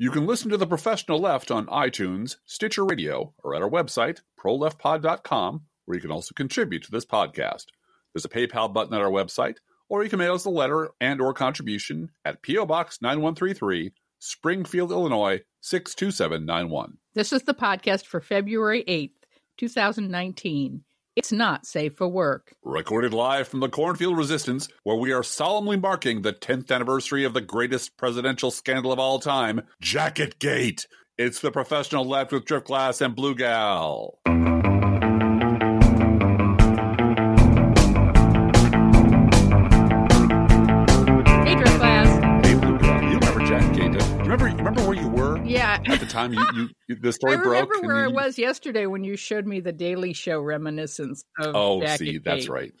You can listen to The Professional Left on iTunes, Stitcher Radio, or at our website, proleftpod.com, where you can also contribute to this podcast. There's a PayPal button at our website, or you can mail us a letter and or contribution at P.O. Box 9133, Springfield, Illinois 62791. This is the podcast for February 8th, 2019. It's not safe for work. Recorded live from the Cornfield Resistance, where we are solemnly marking the 10th anniversary of the greatest presidential scandal of all time, Jacket Gate. It's the professional left with Driftglass and Blue Gal. Time you, you, you the I story broke? remember where you- it was yesterday when you showed me the Daily Show reminiscence of Oh, see, that's right.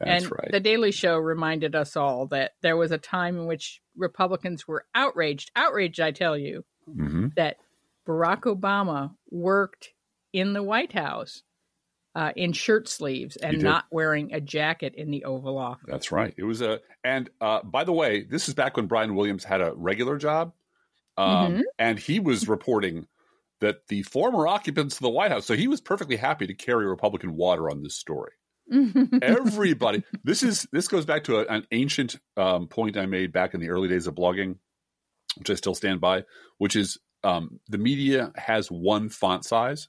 That's and right. the Daily Show reminded us all that there was a time in which Republicans were outraged, outraged, I tell you, hmm that Barack Obama worked in the White House uh, in shirt sleeves and not wearing a jacket in the Oval Office. That's right. It was a and uh, by the way, this is back when Brian Williams had a regular job, um, Mhm. and he was reporting that the former occupants of the White House. So he was perfectly happy to carry Republican water on this story. Everybody, this is this goes back to a, an ancient um, point I made back in the early days of blogging, which I still stand by, which is um, the media has one font size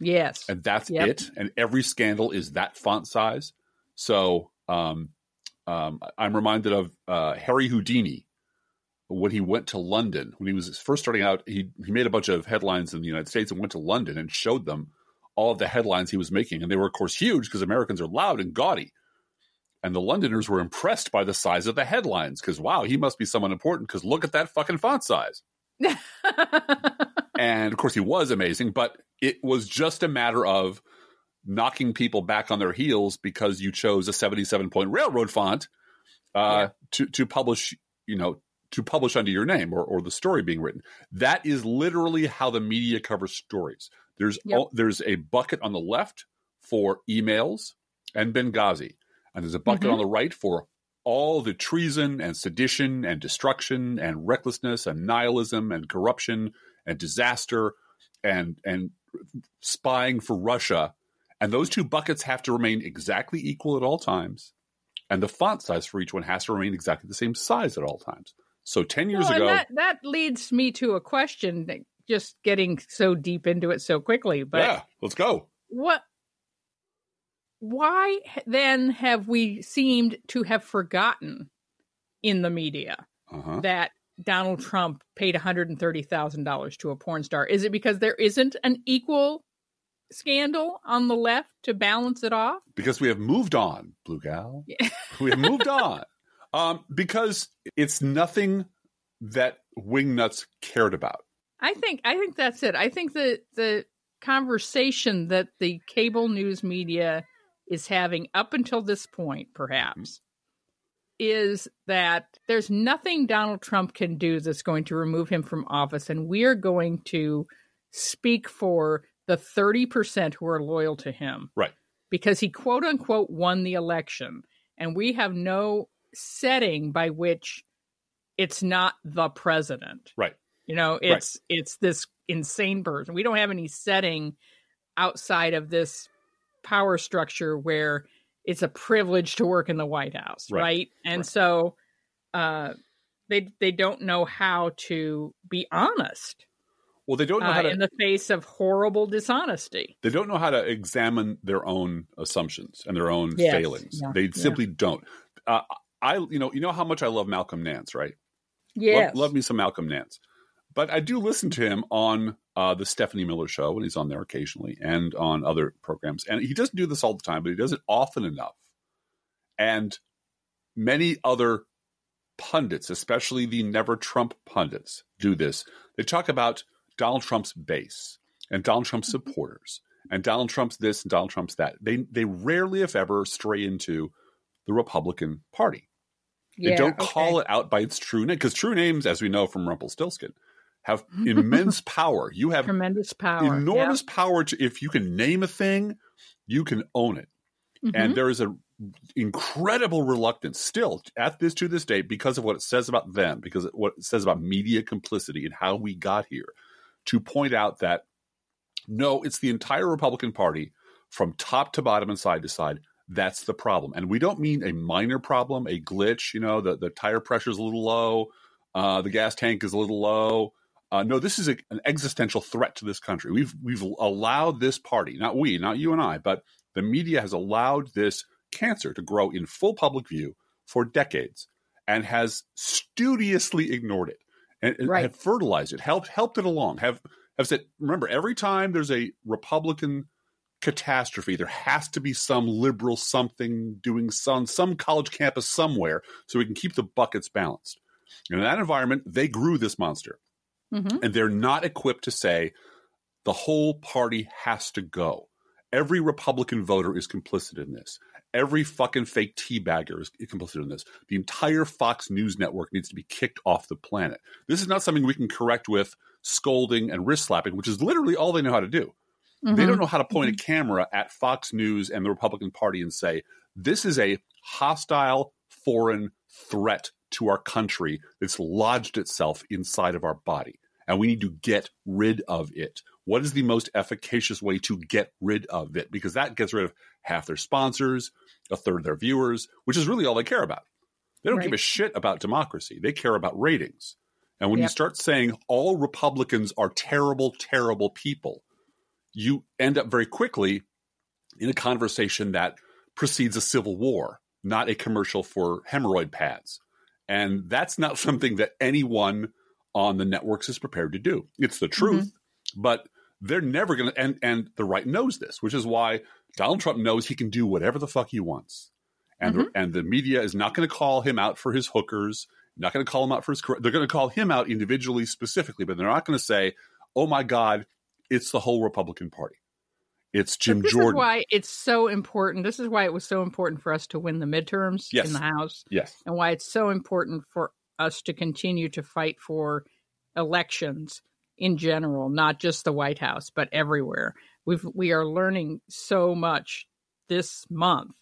yes. and that's Yep. it. And every scandal is that font size. So um, um, I'm reminded of uh, Harry Houdini when he went to London. When he was first starting out, he he made a bunch of headlines in the United States and went to London and showed them all of the headlines he was making, and they were of course huge because Americans are loud and gaudy. And the Londoners were impressed by the size of the headlines because wow, he must be someone important because look at that fucking font size and of course he was amazing but it was just a matter of knocking people back on their heels because you chose a 77 point railroad font uh, to to publish you know to publish under your name or, or the story being written that is literally how the media covers stories there's Yep. there's a bucket on the left for emails and Benghazi and there's a bucket Mhm. on the right for all the treason and sedition and destruction and recklessness and nihilism and corruption and disaster and and spying for Russia. And those two buckets have to remain exactly equal at all times. And the font size for each one has to remain exactly the same size at all times. So 10 years Well, ago, that, that leads me to a question just getting so deep into it so quickly. But yeah, let's go. what why then have we seemed to have forgotten in the media Uh-huh. that Donald Trump paid $130,000 to a porn star? Is it because there isn't an equal scandal on the left to balance it off? Because we have moved on, Blue Gal. Yeah. we have moved on. Um, because it's nothing that wingnuts cared about. I think I think that's it. I think that the conversation that the cable news media is having up until this point, perhaps, is that there's nothing Donald Trump can do that's going to remove him from office, and we are going to speak for the 30% who are loyal to him. Right. Because he quote unquote won the election, and we have no setting by which it's not the president. Right. You know, it's it's this insane person. We don't have any setting outside of this power structure where it's a privilege to work in the White House, Right. right? And Right. so uh they they don't know how to be honest Well, they don't know uh, how to in the face of horrible dishonesty. they don't know how to examine their own assumptions and their own Yes, failings. yeah, they yeah. simply don't. Uh, I, you know, you know how much I love Malcolm Nance, right? Yes. Love, love me some Malcolm Nance, but I do listen to him on uh, the Stephanie Miller Show, and he's on there occasionally, and on other programs. And he doesn't do this all the time, but he does it often enough. And many other pundits, especially the Never Trump pundits, do this. They talk about Donald Trump's base and Donald Trump's Mm-hmm. supporters and Donald Trump's this and Donald Trump's that. They they rarely, if ever, stray into the Republican Party. They Yeah, don't okay. call it out by its true name because true names, as we know from Rumpelstiltskin, have immense power. You have tremendous power. enormous power to if you can name a thing, you can own it. Yeah. Mhm. And there is a incredible reluctance still at this to this day because of what it says about them, because of what it says about media complicity and how we got here, to point out that no, it's the entire Republican Party from top to bottom and side to side. That's the problem. And we don't mean a minor problem, a glitch, you know, the, the tire pressure is a little low, uh, the gas tank is a little low. Uh, no, this is a, an existential threat to this country. We've we've allowed this party, not we, not you and I, but the media has allowed this cancer to grow in full public view for decades and has studiously ignored it and, Right. have fertilized it, helped helped it along. Have have said, remember, every time there's a Republican catastrophe, there has to be some liberal something doing some some college campus somewhere so we can keep the buckets balanced. And in that environment, they grew this monster hmm and they're not equipped to say the whole party has to go. Every Republican voter is complicit in this. Every fucking fake teabagger is complicit in this. The entire Fox News network needs to be kicked off the planet. This is not something we can correct with scolding and wrist slapping, which is literally all they know how to do. They don't mm-hmm. know how to point a mm-hmm. camera at Fox News and the Republican Party and say, this is a hostile foreign threat to our country that's lodged itself inside of our body. And we need to get rid of it. What is the most efficacious way to get rid of it? Because that gets rid of half their sponsors, a third of their viewers, which is really all they care about. They don't give a shit about democracy. They care about ratings. And when you start saying all Republicans are terrible, terrible people, you end up very quickly in a conversation that precedes a civil war, not a commercial for hemorrhoid pads. And that's not something that anyone on the networks is prepared to do. It's the mm-hmm. truth, but they're never going to, and, and the right knows this, which is why Donald Trump knows he can do whatever the fuck he wants. And, the, mm-hmm. and the media is not going to call him out for his hookers, not going to call him out for his, they're going to call him out individually, specifically, but they're not going to say, oh my God, it's the whole Republican Party. It's Jim this Jordan. is why it's so important. This is why it was so important for us to win the midterms Yes. in the House, yes. and why it's so important for us to continue to fight for elections in general, not just the White House, but everywhere. We've we are learning so much this month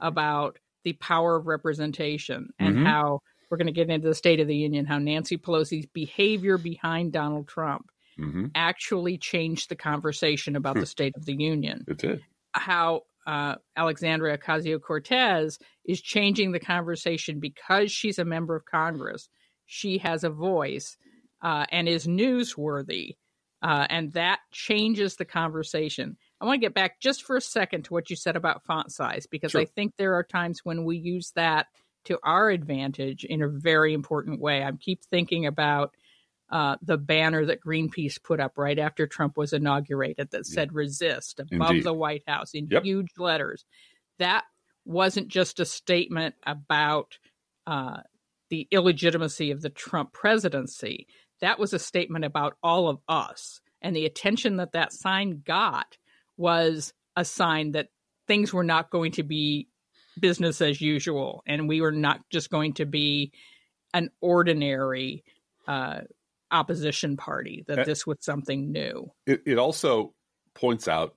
about the power of representation and Mhm. how we're going to get into the State of the Union, how Nancy Pelosi's behavior behind Donald Trump hmm actually changed the conversation about the State of the Union It did. how uh, Alexandria Ocasio Cortez is changing the conversation because she's a member of Congress. She has a voice uh, and is newsworthy, uh, and that changes the conversation. I want to get back just for a second to what you said about font size because Sure. I think there are times when we use that to our advantage in a very important way. I keep thinking about uh, the banner that Greenpeace put up right after Trump was inaugurated that said resist above Indeed. the White House in Yep. huge letters. That wasn't just a statement about uh, the illegitimacy of the Trump presidency. That was a statement about all of us. And the attention that that sign got was a sign that things were not going to be business as usual. And we were not just going to be an ordinary uh, opposition party, that Uh, this was something new. It, it also points out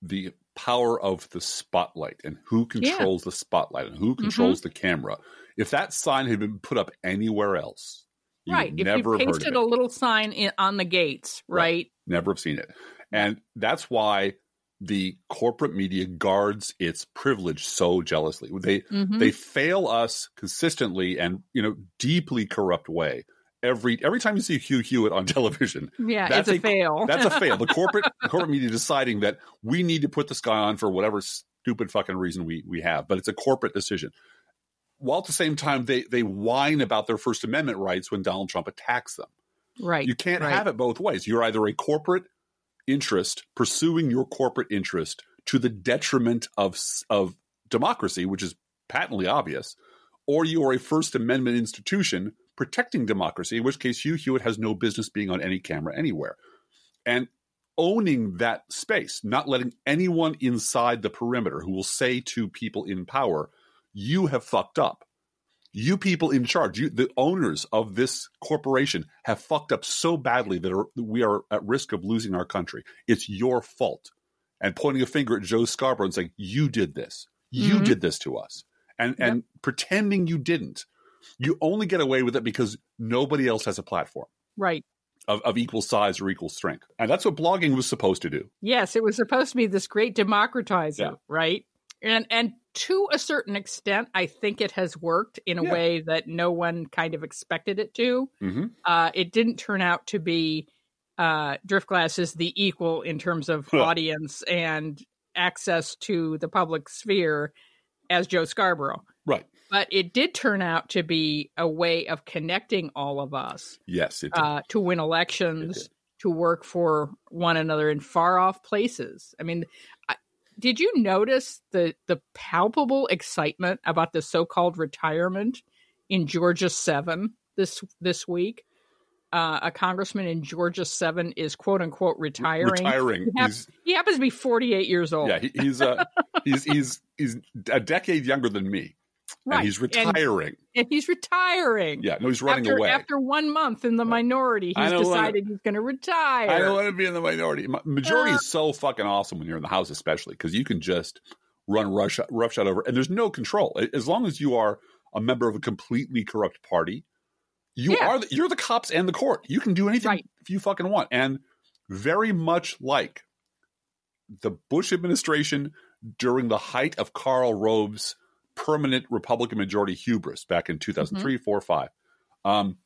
the power of the spotlight and who controls the spotlight and who controls the camera. If that sign had been put up anywhere else, you right. If never you pasted a little sign in, on the gates, Right. right? never have seen it. And that's why the corporate media guards its privilege so jealously. They Mhm. they fail us consistently and you know deeply corrupt way. Every every time you see Hugh Hewitt on television, yeah, that's it's a, a- fail. that's a fail. The corporate the corporate media deciding that we need to put this guy on for whatever stupid fucking reason we we have, but it's a corporate decision. While at the same time they they whine about their First Amendment rights when Donald Trump attacks them. right. You can't right. have it both ways. You're either a corporate interest pursuing your corporate interest to the detriment of of democracy, which is patently obvious, or you are a First Amendment institution protecting democracy, in which case Hugh Hewitt has no business being on any camera anywhere. And owning that space, not letting anyone inside the perimeter who will say to people in power, you have fucked up. You people in charge, you, the owners of this corporation, have fucked up so badly that are, we are at risk of losing our country. It's your fault. And pointing a finger at Joe Scarborough and saying, You did this. You Mhm. did this to us. And and pretending you didn't. You only get away with it because nobody else has a platform Right. of, of equal size or equal strength. And that's what blogging was supposed to do. Yes, it was supposed to be this great democratizer, Yeah. right? And and to a certain extent, I think it has worked in a Yeah. way that no one kind of expected it to. Mm-hmm. Uh, it didn't turn out to be uh, Driftglass is the equal in terms of Huh. audience and access to the public sphere as Joe Scarborough. Right. But it did turn out to be a way of connecting all of us Yes, it did. uh, to win elections, to work for one another in far off places. I mean, I, did you notice the the palpable excitement about the so called retirement in Georgia Seven this this week? Uh, a congressman in Georgia Seven is quote unquote retiring. Retiring. He, hap- he happens to be forty eight years old. yeah, he, he's uh, he's he's he's a decade younger than me, right. and he's retiring. and he's retiring. yeah, no, he's running after, away. after one month in the minority, he's don't wanna- decided he's going to retire. I don't want to be in the minority. Majority Uh. is so fucking awesome when you're in the house, especially because you can just run rush roughshod over, and there's no control as long as you are a member of a completely corrupt party. You Yeah. are the, you're the cops and the court. You can do anything Right. if you fucking want, and very much like the Bush administration during the height of Karl Rove's permanent Republican majority hubris back in 2003, Mm-hmm. four, five. Um,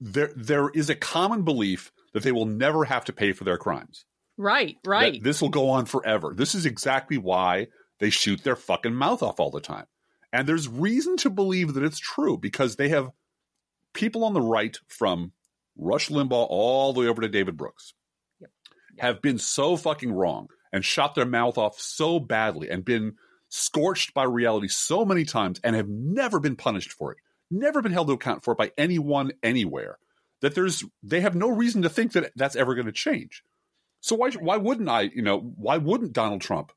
there, there is a common belief that they will never have to pay for their crimes. Right, That right. this will go on forever. This is exactly why they shoot their fucking mouth off all the time. And there's reason to believe that it's true because they have people on the right from Rush Limbaugh all the way over to David Brooks Yep. have been so fucking wrong and shot their mouth off so badly and been scorched by reality so many times and have never been punished for it, never been held to account for it by anyone anywhere. That there's they have no reason to think that that's ever going to change. So why why wouldn't I? You know, why wouldn't Donald Trump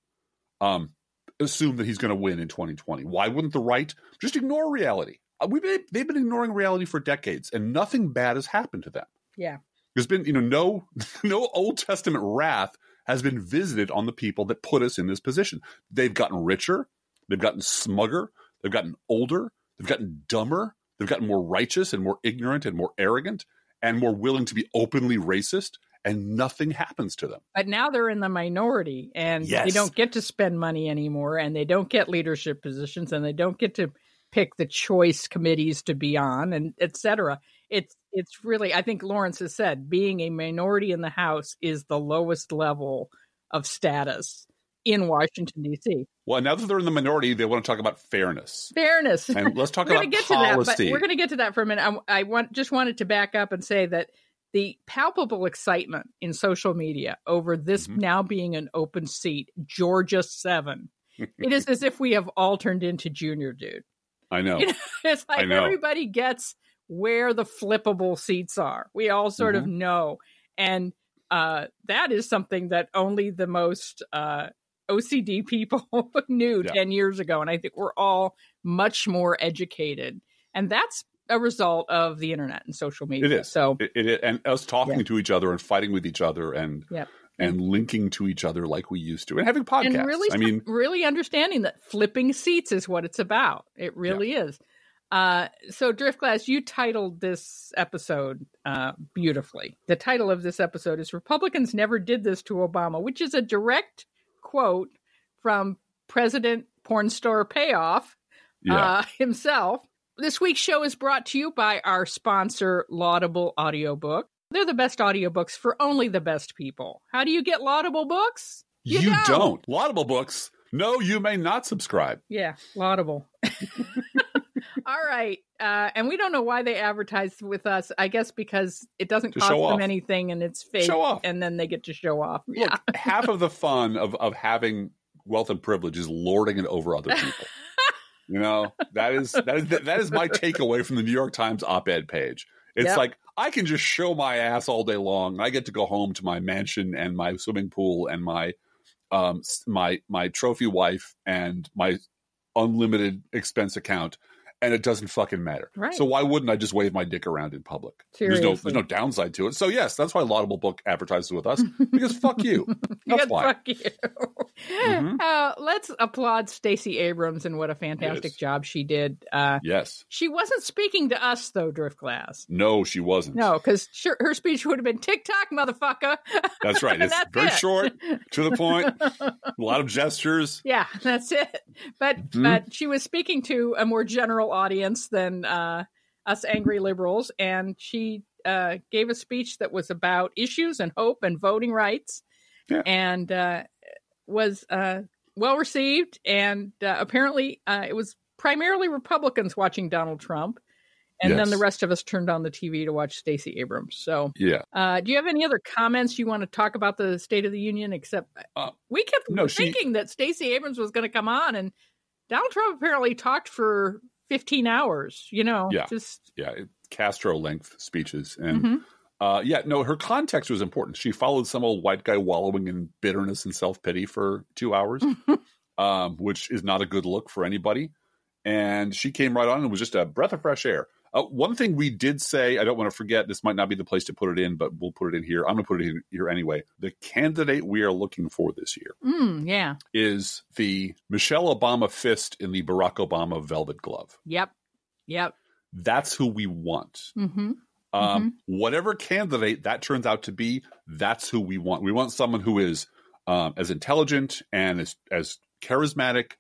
um, assume that he's going to win in 2020? Why wouldn't the right just ignore reality? Uh, We've been, they've been ignoring reality for decades, and nothing bad has happened to them. Yeah. There's been you know no no Old Testament wrath has been visited on the people that put us in this position. They've gotten richer, they've gotten smugger, they've gotten older, they've gotten dumber, they've gotten more righteous and more ignorant and more arrogant and more willing to be openly racist, and nothing happens to them. But now they're in the minority and they don't get to spend money anymore and they don't get leadership positions and they don't get to pick the choice committees to be on and et cetera. It's it's really I think Lawrence has said being a minority in the House is the lowest level of status in Washington D.C. Well, now that they're in the minority, they want to talk about fairness. Fairness. And let's talk we're going about to get to that, but we're going to get to that for a minute. I, I want just wanted to back up and say that the palpable excitement in social media over this Mhm. now being an open seat, Georgia Seven, it is as if we have all turned into Junior Dude. I know. You know, it's like know. everybody gets where the flippable seats are. We all sort Mm-hmm. of know, and uh, that is something that only the most uh, OCD people knew Yeah. 10 years ago. And I think we're all much more educated. And that's a result of the internet and social media. It is. So, It, it, and us talking Yeah. to each other and fighting with each other and Yep. and linking to each other like we used to and having podcasts. and really, I mean, really understanding that flipping seats is what it's about. It really is. Uh, so, Driftglass, you titled this episode uh, beautifully. The title of this episode is Republicans Never Did This to Obama, which is a direct quote from President Porn Star Payoff yeah. uh, himself. This week's show is brought to you by our sponsor, Laudable Audiobook. They're the best audiobooks for only the best people. How do you get Laudable books? you you don't. don't. Laudable books. No, you may not subscribe. Yeah, laudable. All right. Uh, and we don't know why they advertise with us. I guess because it doesn't To cost them off. anything and it's fake. Show off. And then they get to show off. Yeah. Look, half of the fun of, of having wealth and privilege is lording it over other people. you know, that is that is that is my takeaway from the New York Times op-ed page. It's Yep. like I can just show my ass all day long. I get to go home to my mansion and my swimming pool and my um my my trophy wife and my unlimited expense account and it doesn't fucking matter. Right. So why wouldn't I just wave my dick around in public? There's no there's no downside to it. So yes, that's why Laudable Book advertises with us because fuck you. That's why. fuck you. Mhm. Uh, let's applaud Stacey Abrams and what a fantastic Yes. job she did. Uh, Yes. she wasn't speaking to us though, Driftglass. No, she wasn't. No, because her speech would have been TikTok, motherfucker. That's right. It's That's very it. short, to the point. A lot of gestures. Yeah, that's it. But Mhm. but she was speaking to a more general audience than uh, us angry liberals, and she uh, gave a speech that was about issues and hope and voting rights, Yeah. and uh, was uh, well received. And uh, apparently, uh, it was primarily Republicans watching Donald Trump. And then the rest of us turned on the TV to watch Stacey Abrams. So, Yeah. uh, do you have any other comments you want to talk about the State of the Union? Except we kept no, she- thinking that Stacey Abrams was going to come on, and Donald Trump apparently talked for 15 hours. You know, Yeah. just Yeah. Castro length speeches. And Mhm. uh, yeah, no, her context was important. She followed some old white guy wallowing in bitterness and self pity for two hours, um, which is not a good look for anybody. And she came right on and was just a breath of fresh air. Uh, one thing we did say, I don't want to forget, this might not be the place to put it in, but we'll put it in here. I'm going to put it in here anyway. The candidate we are looking for this year mm, yeah, is the Michelle Obama fist in the Barack Obama velvet glove. yep, yep. That's who we want. hmm Um, Whatever candidate that turns out to be, that's who we want. We want someone who is um, as intelligent and as, as charismatic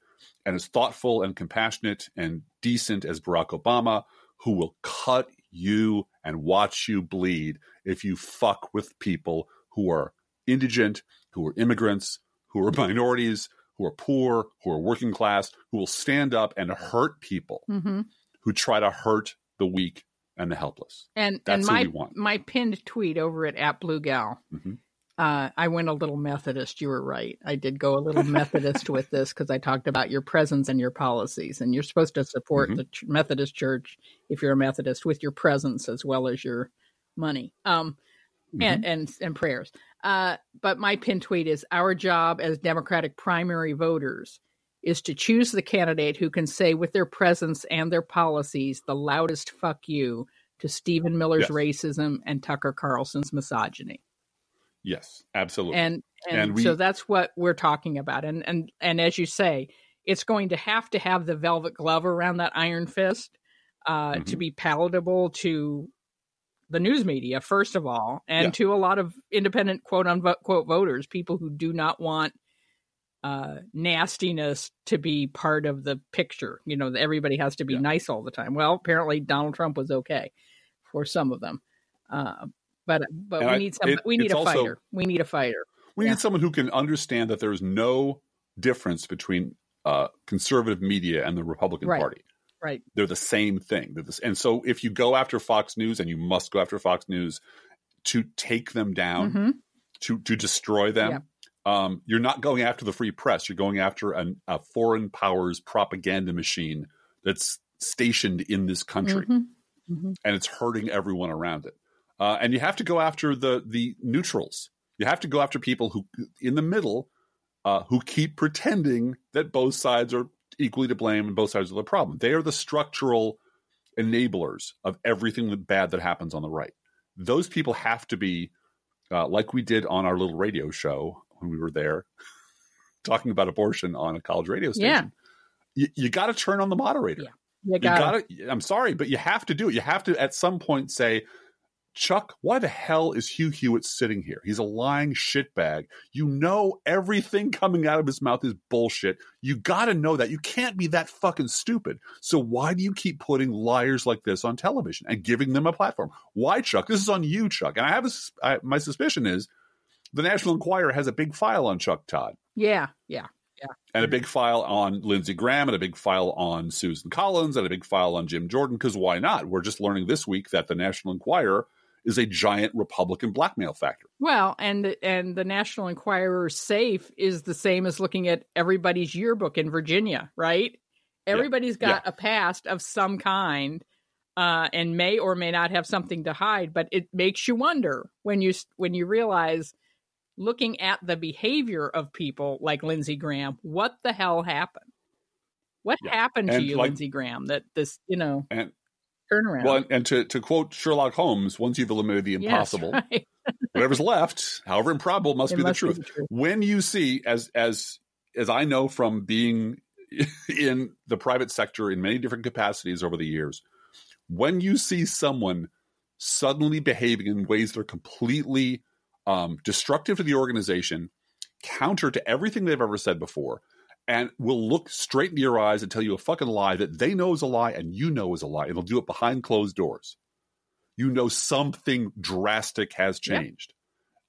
and as thoughtful and compassionate and decent as Barack Obama, who will cut you and watch you bleed if you fuck with people who are indigent, who are immigrants, who are minorities, who are poor, who are working class, who will stand up and hurt people hmm who try to hurt the weak and the helpless. And That's and my we want. my pinned tweet over at at Blue Gal. Mhm. Uh, I went a little Methodist. You were right. I did go a little Methodist with this because I talked about your presence and your policies, and you're supposed to support Mhm. the ch- Methodist Church if you're a Methodist with your presence as well as your money. Um, and, and and prayers. Uh, but my pin tweet is our job as Democratic primary voters is to choose the candidate who can say with their presence and their policies the loudest "fuck you" to Stephen Miller's Yes. racism and Tucker Carlson's misogyny. Yes, absolutely. And and, And we- so that's what we're talking about. And and and as you say, it's going to have to have the velvet glove around that iron fist uh, to Mhm. be palatable to the news media, first of all, and Yeah. to a lot of independent quote unquote voters, people who do not want uh, nastiness to be part of the picture. You know, everybody has to be Yeah. nice all the time. Well, apparently Donald Trump was okay for some of them. Uh, but but And we need some. it- we need a also- fighter. We need a fighter. we yeah. need someone who can understand that there's no difference between uh, conservative media and the Republican Right. Party. Right. They're the same thing. This, and so if you go after Fox News, and you must go after Fox News to take them down, Mhm. to to destroy them. Um, you're not going after the free press. You're going after an, a foreign powers propaganda machine that's stationed in this country. Mhm. Mhm. and it's hurting everyone around it. Uh, and you have to go after the the neutrals. You have to go after people who in the middle uh, who keep pretending that both sides are equally to blame and both sides are the problem. They are the structural enablers of everything bad that happens on the right. Those people have to be uh, like we did on our little radio show when we were there talking about abortion on a college radio station. You, you got to turn on the moderator. Yeah. You got to. I'm sorry, but you have to do it. You have to at some point say, Chuck, why the hell is Hugh Hewitt sitting here? He's a lying shitbag. You know everything coming out of his mouth is bullshit. You got to know that. You can't be that fucking stupid. So why do you keep putting liars like this on television and giving them a platform? Why, Chuck? This is on you, Chuck. And I have a, my suspicion is the National Enquirer has a big file on Chuck Todd Yeah, yeah, yeah. and a big file on Lindsey Graham, and a big file on Susan Collins, and a big file on Jim Jordan. Because why not? We're just learning this week that the National Enquirer is a giant Republican blackmail factor. Well, and and the National Enquirer's safe is the same as looking at everybody's yearbook in Virginia, right? Everybody's got a past of some kind, uh, and may or may not have something to hide. But it makes you wonder when you when you realize, looking at the behavior of people like Lindsey Graham, what the hell happened? What Yeah. happened to And you, like- Lindsey Graham? That this, you know, And turnaround. well, and, to to quote Sherlock Holmes, once you've eliminated the Yes, impossible, right. whatever's left, however improbable, must be the must truth. the truth. when you see as as as I know from being in the private sector in many different capacities over the years, when you see someone suddenly behaving in ways that are completely um, destructive to the organization, counter to everything they've ever said before, and will look straight into your eyes and tell you a fucking lie that they know is a lie and you know is a lie, and they'll do it behind closed doors. You know something drastic has changed.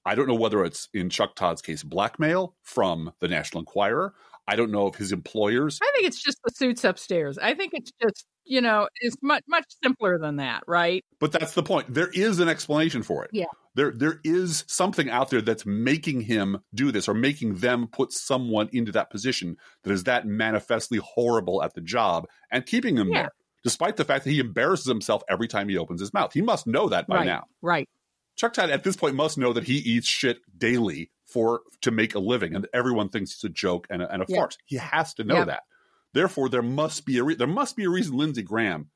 I don't know whether it's in Chuck Todd's case blackmail from the National Enquirer. I don't know if his employers. I think it's just the suits upstairs. I think it's just, you know, it's much much simpler than that, right? But that's the point. There is an explanation for it. Yeah. There there is something out there that's making him do this or making them put someone into that position that is that manifestly horrible at the job and keeping him Yeah. there. Despite the fact that he embarrasses himself every time he opens his mouth. He must know that by right. now. Right. Chuck Todd at this point must know that he eats shit daily for to make a living, and everyone thinks it's a joke and a, and a Yeah. farce. He has to know Yeah. that. Therefore, there must be a re- there must be a reason Lindsey Graham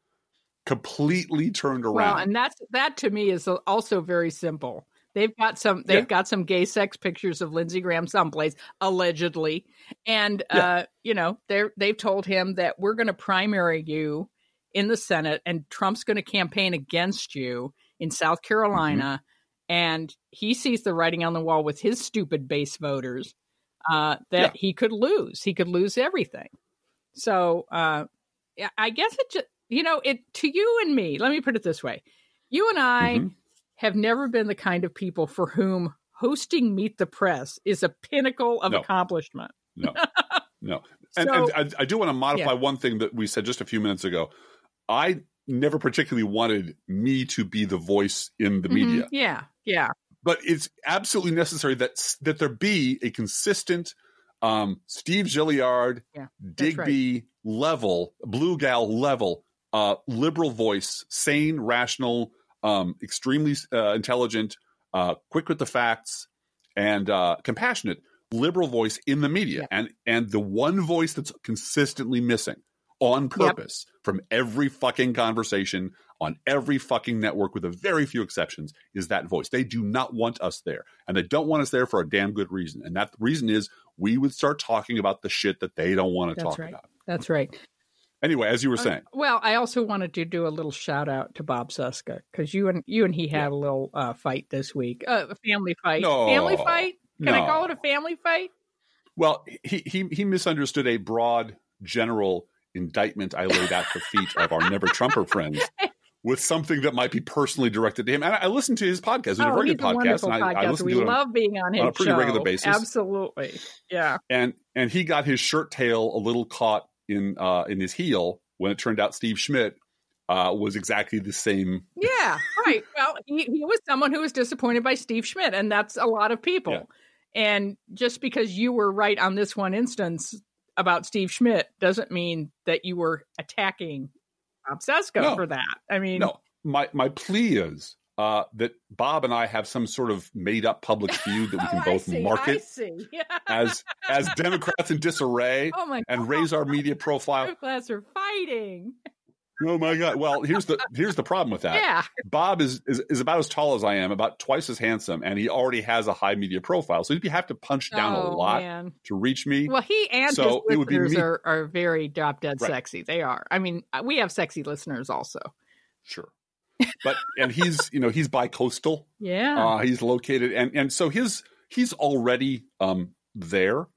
completely turned around. Well, and that's that to me is also very simple. They've got some they've Yeah. got some gay sex pictures of Lindsey Graham someplace allegedly, and Yeah. uh, you know they're they've told him that we're going to primary you in the Senate, and Trump's going to campaign against you in South Carolina, Mm-hmm. and he sees the writing on the wall with his stupid base voters uh, that he could lose. He could lose everything. So uh, I guess it just you know it to you and me. Let me put it this way: you and I Mhm. have never been the kind of people for whom hosting Meet the Press is a pinnacle of No. accomplishment. No, no. And, So- and I, I do want to modify one thing that we said just a few minutes ago. I never particularly wanted me to be the voice in the Mhm. media, Yeah, yeah, but it's absolutely necessary that that there be a consistent um, Steve Gilliard, Yeah, Digby level, Blue Gal level, uh, liberal voice, sane, rational, um, extremely uh, intelligent, uh, quick with the facts, and uh, compassionate liberal voice in the media. Yeah. And and the one voice that's consistently missing on purpose from every fucking conversation on every fucking network with a very few exceptions is that voice. They do not want us there. And they don't want us there for a damn good reason. And that reason is we would start talking about the shit that they don't want to That's talk right. about. that's right. Anyway, as you were saying, Well, I also wanted to do a little shout out to Bob Cesca because you and you and he had a little uh, fight this week, uh, a family fight. No. family fight. Can I call it a family fight? well, he, he he misunderstood a broad general indictment I laid at the feet of our never Trumper friends with something that might be personally directed to him. And I, I listened to his podcast. It's a oh, very good podcast, and I, I podcast. listened We to it. on- love being on his on a pretty show. regular basis. Absolutely. Yeah. and and he got his shirt tail a little caught in uh, in his heel when it turned out Steve Schmidt uh, was exactly the same. Yeah, right. Well, he, he was someone who was disappointed by Steve Schmidt, and that's a lot of people. Yeah. And just because you were right on this one instance about Steve Schmidt doesn't mean that you were attacking Bob Cesca No. for that. I mean, No, my my plea is uh, that Bob and I have some sort of made up public feud that we can Oh, both see, market as as Democrats in disarray oh and raise our media profile. Class are fighting. Oh my god! Well, here's the here's the problem with that. Yeah. Bob is, is is about as tall as I am, about twice as handsome, and he already has a high media profile. So you have to punch down oh, a lot Man. to reach me. Well, he and So his it would be listeners are, are very drop dead Right. sexy. They are. I mean, we have sexy listeners also. Sure. But and he's you know he's bi-coastal. Yeah. Uh, he's located and and so his he's already um there,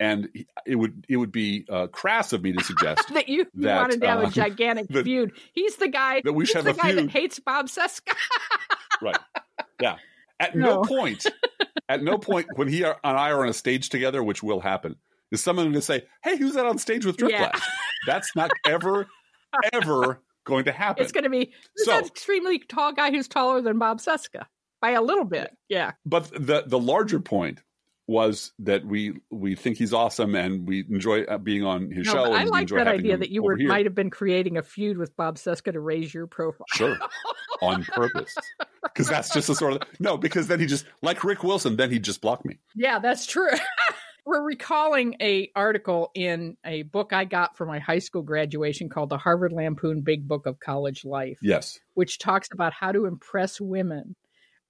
and it would it would be uh, crass of me to suggest that you, you that, wanted to have uh, a gigantic that- feud. He's the guy that we should the have a guy that feud. hates Bob Cesca. right. Yeah. At no, No. point, at no point when he are, and I are on a stage together, which will happen, is someone going to say, "Hey, who's that on stage with Drip Yeah. That's not ever, ever going to happen. it's going to be So- that extremely tall guy who's taller than Bob Cesca by a little bit. Yeah. but the the larger point was that we we think he's awesome and we enjoy uh, being on his No, show. and I like that idea that you were here. might have been creating a feud with Bob Cesca to raise your profile. Sure. on purpose because that's just the sort of no because then he just like Rick Wilson then he just blocked me Yeah, that's true. we're recalling a article in a book I got for my high school graduation called The Harvard Lampoon Big Book of College Life. Yes. Which talks about how to impress women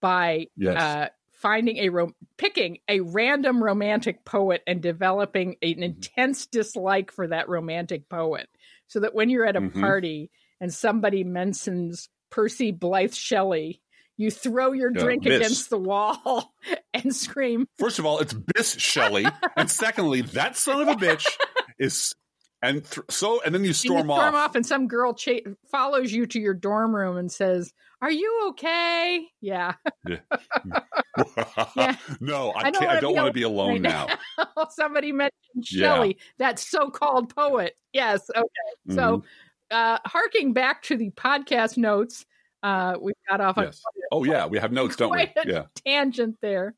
by yes. uh, finding a rom- picking a random romantic poet and developing an Mm-hmm. intense dislike for that romantic poet so that when you're at a Mhm. party and somebody mentions Percy Blythe Shelley you throw your Yeah, drink Miss. against the wall and scream First of all, it's Bysshe Shelley, and secondly, that son of a bitch is and th- so and then you and you storm storm off. off and some girl cha- follows you to your dorm room and says are you okay yeah Yeah. no, I, I don't can't. I wanna don't be want to be alone right now. somebody mentioned Yeah. Shelley, that so-called poet. Yes. Okay. Mm-hmm. So, uh, harking back to the podcast notes, uh, we got off on Yes. Oh yeah, we have notes, don't we? Yeah. tangent there.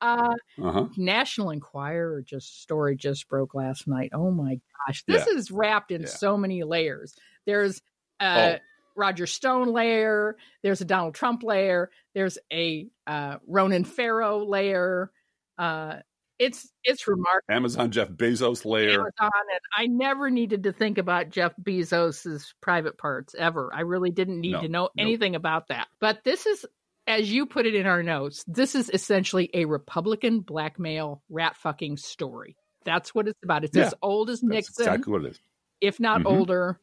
Uh, Uh huh. National Enquirer just story just broke last night. Oh my gosh, this is wrapped in Yeah. so many layers. There's uh, Oh. Roger Stone layer. There's a Donald Trump layer. There's a uh, Ronan Farrow layer. Uh, it's it's remarkable. Amazon Jeff Bezos layer. Amazon, and I never needed to think about Jeff Bezos's private parts ever. I really didn't need No, to know nope. anything about that. But this is, as you put it in our notes, this is essentially a Republican blackmail rat fucking story. That's what it's about. It's Yeah, as old as Nixon, exactly what it is. if not Mhm. older.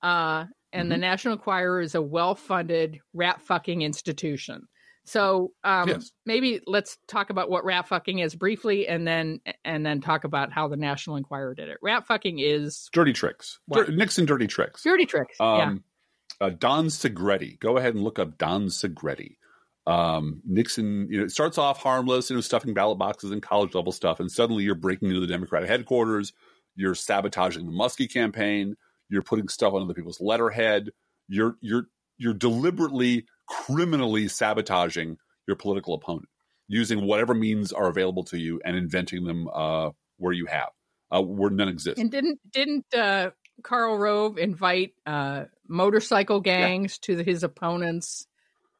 Uh, and the Mhm. National Enquirer is a well-funded rat fucking institution. So um, Yes. maybe let's talk about what rat fucking is briefly, and then and then talk about how the National Enquirer did it. Rat fucking is Dirty tricks. Dir- Nixon dirty tricks. dirty tricks. yeah, Um, uh, Don Segretti. Go ahead and look up Don Segretti. Um, Nixon, you know, it starts off harmless, you know, stuffing ballot boxes and college level stuff, and suddenly you're breaking into the Democratic headquarters. You're sabotaging the Muskie campaign. You're putting stuff on other people's letterhead. You're you're you're deliberately, criminally sabotaging your political opponent using whatever means are available to you and inventing them uh, where you have, uh, where none exist. and didn't didn't uh, Karl Rove invite uh, motorcycle gangs to the, his opponents'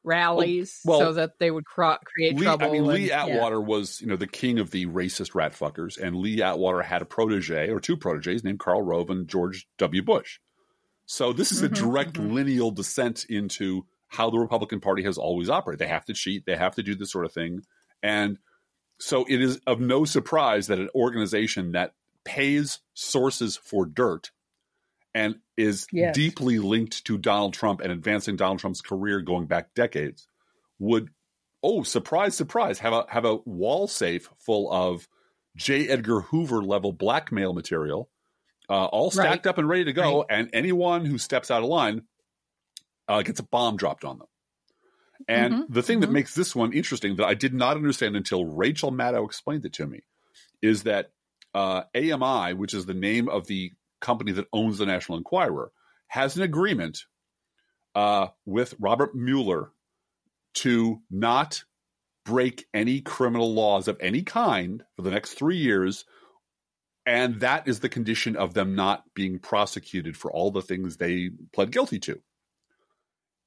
rallies well, so that they would cro- create Lee, trouble? I mean, Lee and- yeah. Atwater was, you know, the king of the racist rat fuckers, and Lee Atwater had a protege or two proteges named Karl Rove and George W. Bush. So this is a direct mhm. lineal descent into how the Republican Party has always operated. They have to cheat, they have to do this sort of thing, and so it is of no surprise that an organization that pays sources for dirt and is Yes. deeply linked to Donald Trump and advancing Donald Trump's career going back decades would oh surprise surprise have a have a wall safe full of J. Edgar Hoover level blackmail material uh, all stacked up and ready to go and anyone who steps out of line uh, gets a bomb dropped on them. And Mhm, the thing that mhm. makes this one interesting that I did not understand until Rachel Maddow explained it to me is that uh, AMI, which is the name of the company that owns the National Enquirer, has an agreement uh, with Robert Mueller to not break any criminal laws of any kind for the next three years. And that is the condition of them not being prosecuted for all the things they pled guilty to.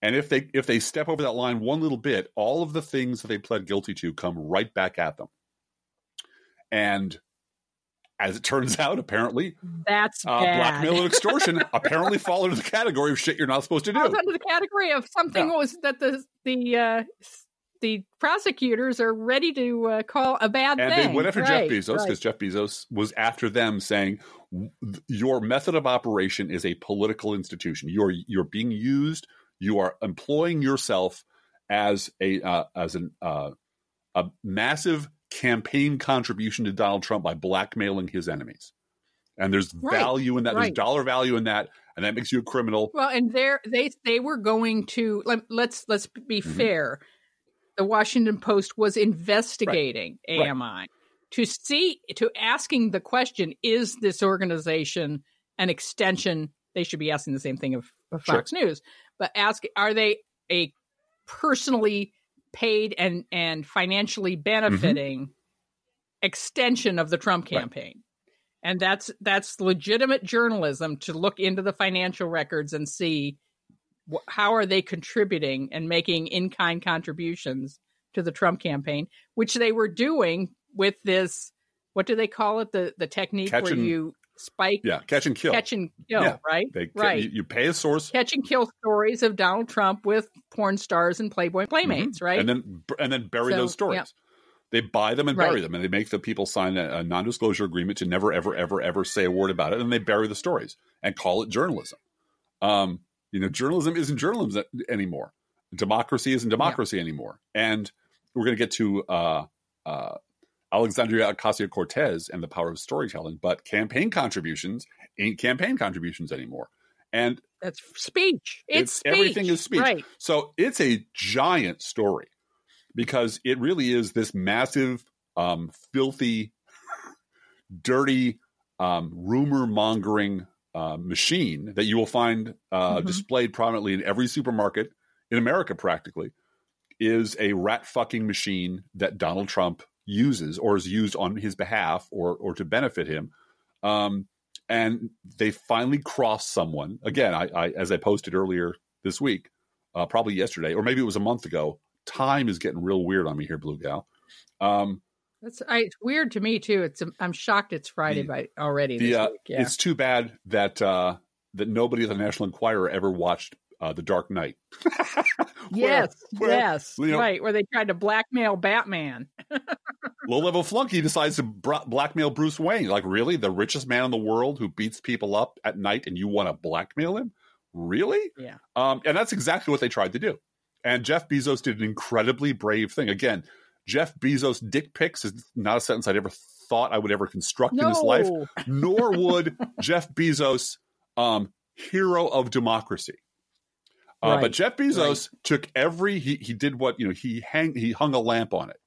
And if they if they step over that line one little bit, all of the things that they pled guilty to come right back at them. And as it turns out, apparently, That's uh, blackmail and extortion apparently fall into the category of shit you're not supposed to do. under the category of something Yeah. was that the the uh, the prosecutors are ready to uh, call a bad And thing. they went after Right, Jeff Bezos right. because Jeff Bezos was after them, saying your method of operation is a political institution. You're you're being used. You are employing yourself as a uh, as an uh, a massive campaign contribution to Donald Trump by blackmailing his enemies. And there's Right, value in that. There's dollar value in that, and that makes you a criminal. Well, and there they they were going to let, let's let's be Mhm. fair. The Washington Post was investigating Right. AMI to see to asking the question: Is this organization an extension? They should be asking the same thing of, of Sure. Fox News, but ask: Are they a personally paid and and financially benefiting extension of the Trump Mm-hmm. Right. campaign? and that's that's legitimate journalism to look into the financial records and see wh- how are they contributing and making in-kind contributions to the Trump campaign which they were doing with this what do they call it? The the technique Catch where and- you spike, Yeah, catch and kill. catch and kill, Yeah. right? They, right. You, you pay a source, catch and kill stories of Donald Trump with porn stars and Playboy playmates, right? Mm-hmm. and then and then bury So, those stories. yeah. They buy them and bury Right. them, and they make the people sign a, a non-disclosure agreement to never, ever, ever, ever say a word about it, and they bury the stories and call it journalism. Um, you know, journalism isn't journalism anymore. Democracy isn't democracy anymore. And we're going to get to uh, uh, Alexandria Ocasio Cortez and the power of storytelling, but campaign contributions ain't campaign contributions anymore. And That's speech. It's, It's- everything is speech. Right. so it's a giant story because it really is this massive, um, filthy, dirty, um, rumor mongering uh, machine that you will find uh, Mhm. displayed prominently in every supermarket in America, practically, is a rat fucking machine that Donald Trump uses or is used on his behalf or or to benefit him. Um, and they finally cross someone again. I, I as I posted earlier this week, uh, probably yesterday, or maybe it was a month ago. Time is getting real weird on me here, Blue Gal. Um, That's I, it's weird to me too. It's I'm shocked it's Friday The- by already. the this uh, week. Yeah. it's too bad that uh, that nobody at the National Enquirer ever watched uh, The Dark Knight. Where- yes, where, yes, you know- right. Where they tried to blackmail Batman. Low level flunky decides to bra- blackmail Bruce Wayne. Like, really, the richest man in the world who beats people up at night, and you want to blackmail him? Really? Yeah. Um, and that's exactly what they tried to do. And Jeff Bezos did an incredibly brave thing. Again, Jeff Bezos' dick pics is not a sentence I'd ever thought I would ever construct in this life. Nor would Jeff Bezos, um, hero of democracy. Uh, Right, But Jeff Bezos took every he he did what you know he hang he hung a lamp on it.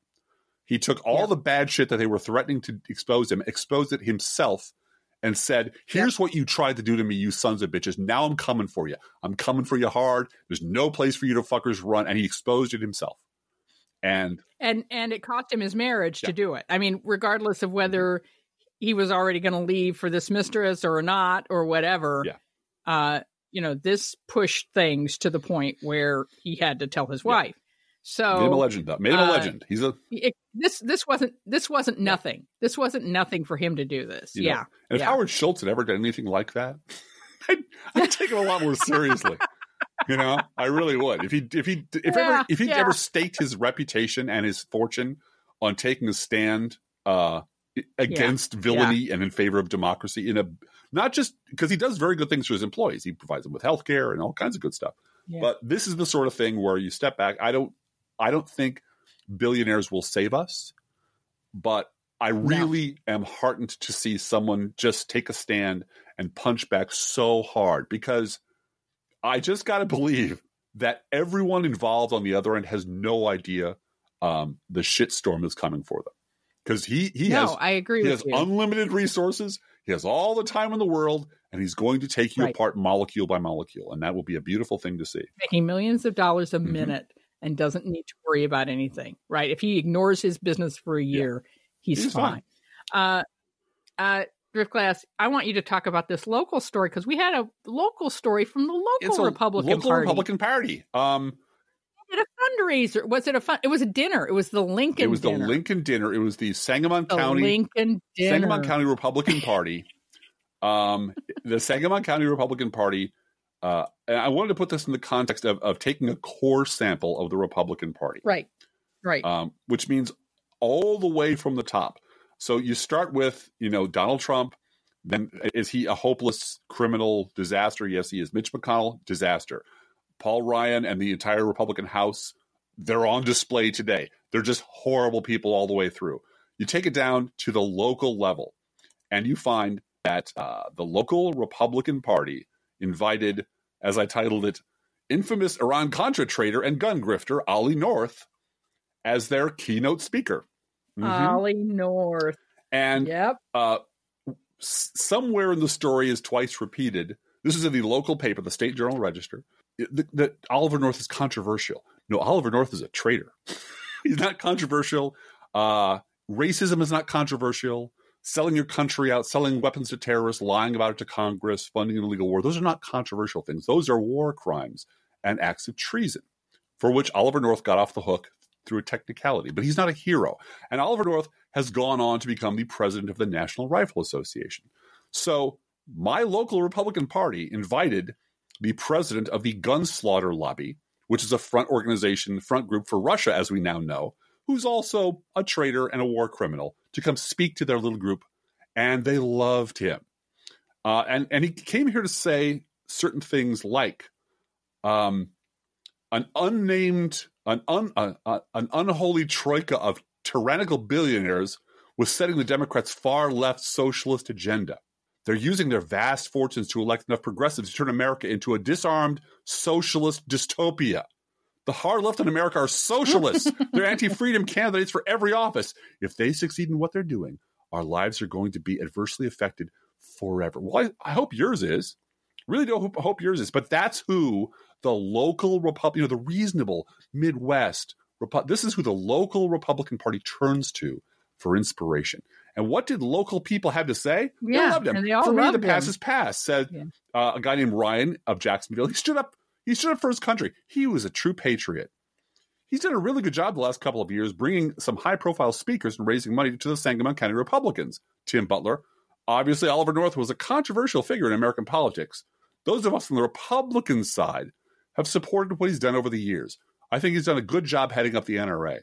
He took all Yeah. the bad shit that they were threatening to expose him, exposed it himself, and said, "Here's what you tried to do to me, you sons of bitches. Now I'm coming for you. I'm coming for you hard. There's no place for you to fuckers run." And he exposed it himself. And and and it cost him his marriage Yeah. to do it. I mean, regardless of whether he was already going to leave for this mistress or not or whatever. Yeah. Uh, you know, this pushed things to the point where he had to tell his Yeah. wife. Made him a So legend, though. Made him a uh, legend. He's a it, this this wasn't this wasn't nothing. This wasn't nothing for him to do this. You know, yeah. And if Yeah. Howard Schultz had ever done anything like that, I'd, I'd take him a lot more seriously. you know, I really would. If he if he if ever if he yeah. ever staked his reputation and his fortune on taking a stand uh, against villainy and in favor of democracy in a not just because he does very good things for his employees. He provides them with health care and all kinds of good stuff. Yeah. But this is the sort of thing where you step back. I don't I don't think billionaires will save us, but I really am heartened to see someone just take a stand and punch back so hard because I just got to believe that everyone involved on the other end has no idea um, the shitstorm is coming for them because he he no, has I agree he has you. unlimited resources. He has all the time in the world, and he's going to take you Right. apart molecule by molecule, and that will be a beautiful thing to see. making millions of dollars a Mhm. minute and doesn't need to worry about anything, right? If he ignores his business for a year, he's, He's fine. Uh, uh, Driftglass, I want you to talk about this local story because we had a local story from the local Republican local Party. Republican Party. Um, did a fundraiser. Was it a fun? It was a dinner. It was the Lincoln. it was dinner. the Lincoln dinner. It was the Sangamon The County Lincoln dinner. Sangamon County Republican Party. um, the Sangamon County Republican Party. Uh, and I wanted to put this in the context of, of taking a core sample of the Republican Party, Right. Right. um, which means all the way from the top. So you start with, you know, Donald Trump. Then is he a hopeless criminal disaster? Yes, he is. Mitch McConnell, disaster. Paul Ryan and the entire Republican House, they're on display today. They're just horrible people all the way through. You take it down to the local level, and you find that uh, the local Republican Party invited, as I titled it, infamous Iran Contra traitor and gun grifter Ollie North as their keynote speaker. Mhm. Ollie North. and Yep. uh, s- somewhere in the story is twice repeated. This is in the local paper, the State Journal Register. That, that Oliver North is controversial. No, Oliver North is a traitor. He's not controversial. Uh, racism is not controversial. Selling your country out, selling weapons to terrorists, lying about it to Congress, funding an illegal war, those are not controversial things. Those are war crimes and acts of treason for which Oliver North got off the hook through a technicality, but he's not a hero. And Oliver North has gone on to become the president of the National Rifle Association. So my local Republican Party invited the president of the Gun Slaughter Lobby, which is a front organization, front group for Russia, as we now know, who's also a traitor and a war criminal, to come speak to their little group. And they loved him. Uh, and, and he came here to say certain things like um, an unnamed, an, un, uh, uh, an unholy troika of tyrannical billionaires was setting the Democrats' far left socialist agenda. They're using their vast fortunes to elect enough progressives to turn America into a disarmed socialist dystopia. The hard left in America are socialists. they're anti freedom candidates for every office. If they succeed in what they're doing, our lives are going to be adversely affected forever. Well, I, I hope yours is. Really do hope, hope yours is. But that's who the local Republican, you know, the reasonable Midwest, Repu- this is who the local Republican Party turns to for inspiration. And what did local people have to say? Yeah, they loved him. they all for me, the past is past. Said Yeah. uh, a guy named Ryan of Jacksonville. He stood up. He stood up for his country. He was a true patriot. He's done a really good job the last couple of years, bringing some high-profile speakers and raising money to the Sangamon County Republicans. Tim Butler, obviously, Oliver North was a controversial figure in American politics. Those of us on the Republican side have supported what he's done over the years. I think he's done a good job heading up the NRA.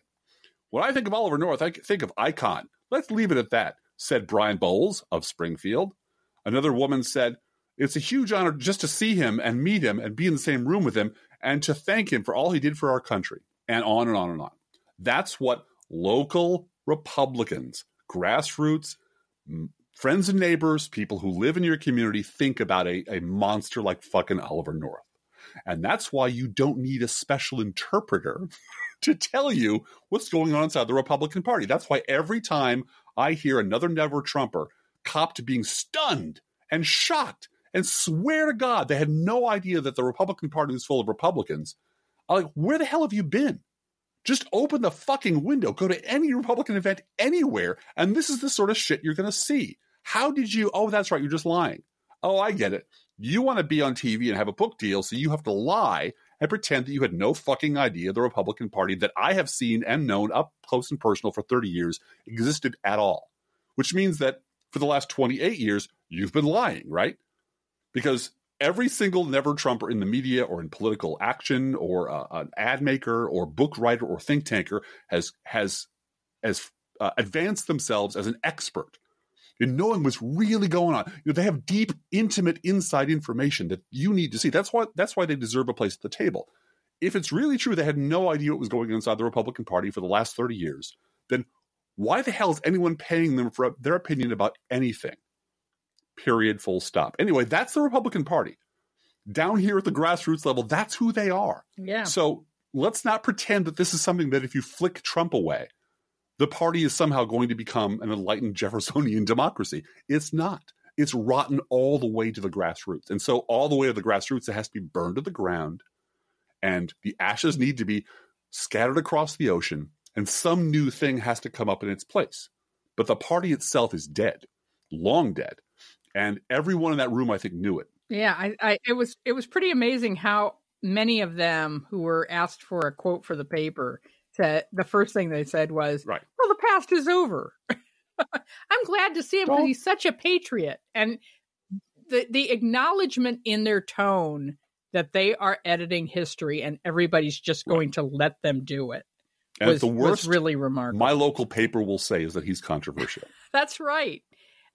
When I think of Oliver North, I think of icon. Let's leave it at that, said Brian Bowles of Springfield. Another woman said, It's a huge honor just to see him and meet him and be in the same room with him and to thank him for all he did for our country, and on and on and on. That's what local Republicans, grassroots, friends and neighbors, people who live in your community think about a, a monster like fucking Oliver North. And that's why you don't need a special interpreter to tell you what's going on inside the Republican Party. That's why every time I hear another never Trumper copped being stunned and shocked and swear to God they had no idea that the Republican Party was full of Republicans, I'm like, where the hell have you been? Just open the fucking window, go to any Republican event anywhere, and this is the sort of shit you're going to see. How did you? Oh, that's right, you're just lying. Oh, I get it. You want to be on TV and have a book deal, so you have to lie and pretend that you had no fucking idea the Republican Party that I have seen and known up close and personal for 30 years existed at all. Which means that for the last 28 years, you've been lying, right? Because every single never Trumper in the media or in political action or uh, an ad maker or book writer or think tanker has has has uh, advanced themselves as an expert in knowing what's really going on. You know, they have deep, intimate, inside information that you need to see. That's why that's why they deserve a place at the table. If it's really true they had no idea what was going on inside the Republican Party for the last 30 years, then why the hell is anyone paying them for their opinion about anything? Period, full stop. Anyway, that's the Republican Party. Down here at the grassroots level, that's who they are. Yeah. So let's not pretend that this is something that if you flick Trump away, the party is somehow going to become an enlightened Jeffersonian democracy. It's not. It's rotten all the way to the grassroots. And so, all the way to the grassroots, it has to be burned to the ground, and the ashes need to be scattered across the ocean, and some new thing has to come up in its place. But the party itself is dead, long dead. And everyone in that room, I think, knew it. Yeah, I, I it was it was pretty amazing how many of them who were asked for a quote for the paper said the first thing they said was, Right. "Well, the past is over." I'm glad to see him because he's such a patriot, and the the acknowledgement in their tone that they are editing history and everybody's just going to let them do it And was, the was really remarkable. my local paper will say is that he's controversial. That's right.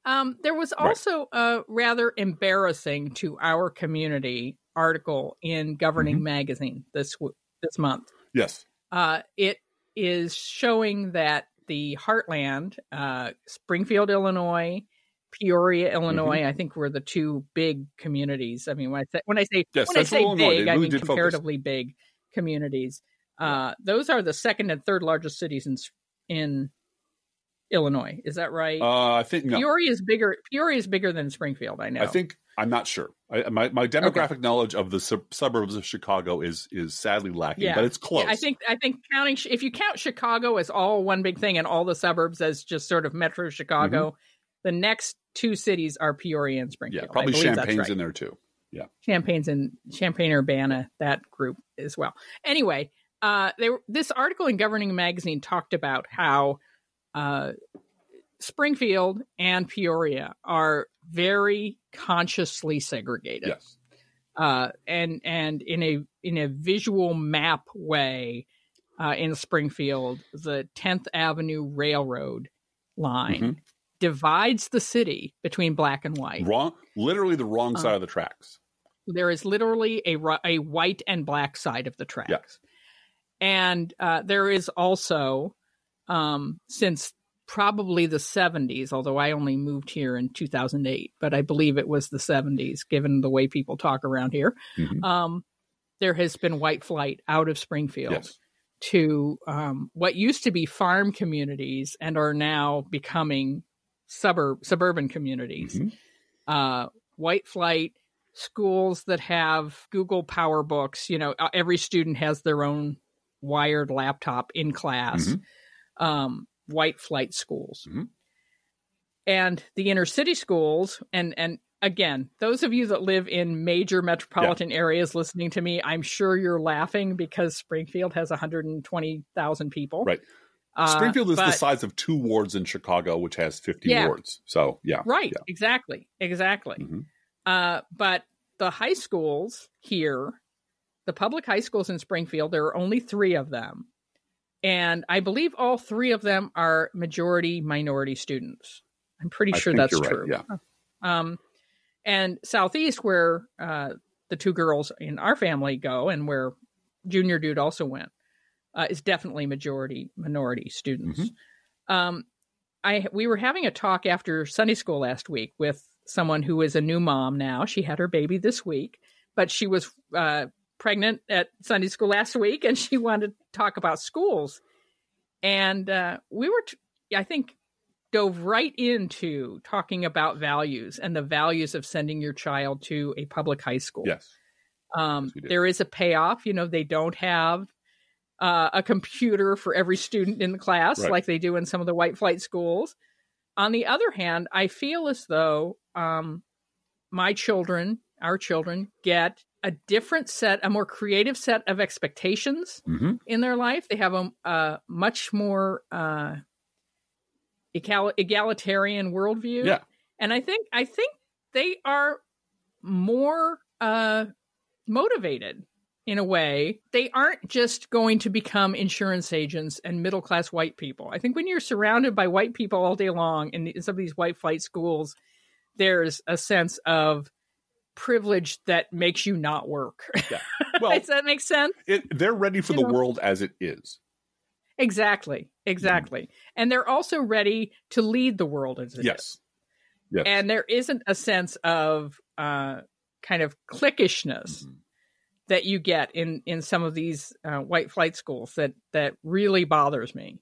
Um, there was Right. also a rather embarrassing to our community article in Governing Mm-hmm. Magazine this this month. yes. Uh, it is showing that the Heartland, uh, Springfield, Illinois, Peoria, Illinois, Mm-hmm. I think were the two big communities. I mean, when I say when I say Yes, when I say Illinois, big, they I mean did focus. comparatively big communities. Uh, those are the second and third largest cities in in Illinois. Is that right? Uh, I think no. Peoria is bigger. Peoria is bigger than Springfield. I know. I think I'm not sure. I, my my demographic knowledge of the sub- suburbs of Chicago is is sadly lacking, Yeah. but it's close. Yeah, I think I think counting if you count Chicago as all one big thing and all the suburbs as just sort of Metro Chicago, the next two cities are Peoria and Mm-hmm. yeah, Springfield. I probably Champaign's right. in there too. Yeah, Champaign's in Champaign Urbana, that group as well. Anyway, uh, they this article in Governing Magazine talked about how uh, Springfield and Peoria are very consciously segregated. Yes. Uh, and and in a in a visual map way, uh, in Springfield, the 10th Avenue Railroad line Mhm. divides the city between black and white. Wrong, literally the wrong Uh, side of the tracks. There is literally a a white and black side of the tracks. Yes. And uh, there is also, um, since probably the 70s, although I only moved here in 2008, but I believe it was the 70s, given the way people talk around here, Mhm. um, there has been white flight out of Springfield Yes. to um, what used to be farm communities and are now becoming suburb suburban communities. Mhm. Uh, white flight schools that have Google Power Books. You know, uh, every student has their own wired laptop in class. Mhm. Um, white flight schools, Mhm. and the inner city schools, and and again, those of you that live in major metropolitan areas listening to me, I'm sure you're laughing because Springfield has 120,000 people. Right. Uh, Springfield is the size of two wards in Chicago, which has 50 Yeah. wards. So, yeah. Right. Yeah. Exactly. Exactly. Mhm. Uh, but the high schools here, the public high schools in Springfield, there are only three of them. And I believe all three of them are majority minority students. I'm pretty I sure that's you're right, true. yeah. Um, and Southeast, where uh, the two girls in our family go, and where Junior Dude also went, uh, is definitely majority minority students. Mm-hmm. Um, I we were having a talk after Sunday school last week with someone who is a new mom now. She had her baby this week, but she was uh, pregnant at Sunday school last week, and she wanted to talk about schools. And uh, we were, t- I think, dove right into talking about values and the values of sending your child to a public high school. Yes. Um, Yes, there is a payoff. You know, they don't have uh, a computer for every student in the class Right. like they do in some of the white flight schools. On the other hand, I feel as though um, my children, our children, get a different set, a more creative set of expectations hmm in their life. They have a, a much more uh, egal- egalitarian worldview. Yeah. and I think I think they are more uh, motivated in a way. They aren't just going to become insurance agents and middle class white people. I think when you're surrounded by white people all day long in the- some of these white flight schools, there's a sense of privilege that makes you not work. Well, Does that make sense? it, they're ready for You the know. world as it is. Exactly. Exactly. And they're also ready to lead the world as it is. Yes. Yes. And there isn't a sense of uh, kind of cliquishness Mhm. that you get in in some of these uh, white flight schools that that really bothers me.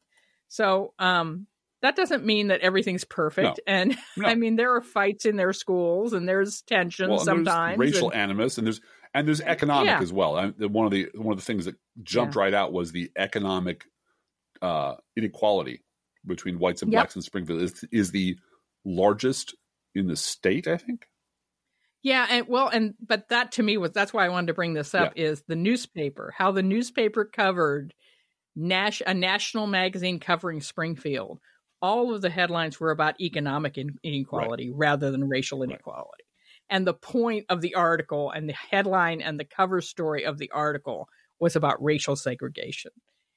So um, that doesn't mean that everything's perfect. And No. I mean, there are fights in their schools, and there's tension Well, and there's sometimes. racial and- animus, and there's and there's economic Yeah. as well. I, one of the one of the things that jumped right out was the economic uh, inequality between whites and Yep. blacks in Springfield is is the largest in the state. I think. Yeah, and well, and but that to me was that's why I wanted to bring this up is the newspaper, how the newspaper covered Nash a national magazine covering Springfield. All of the headlines were about economic in- inequality rather than racial Right. inequality. And the point of the article and the headline and the cover story of the article was about racial segregation.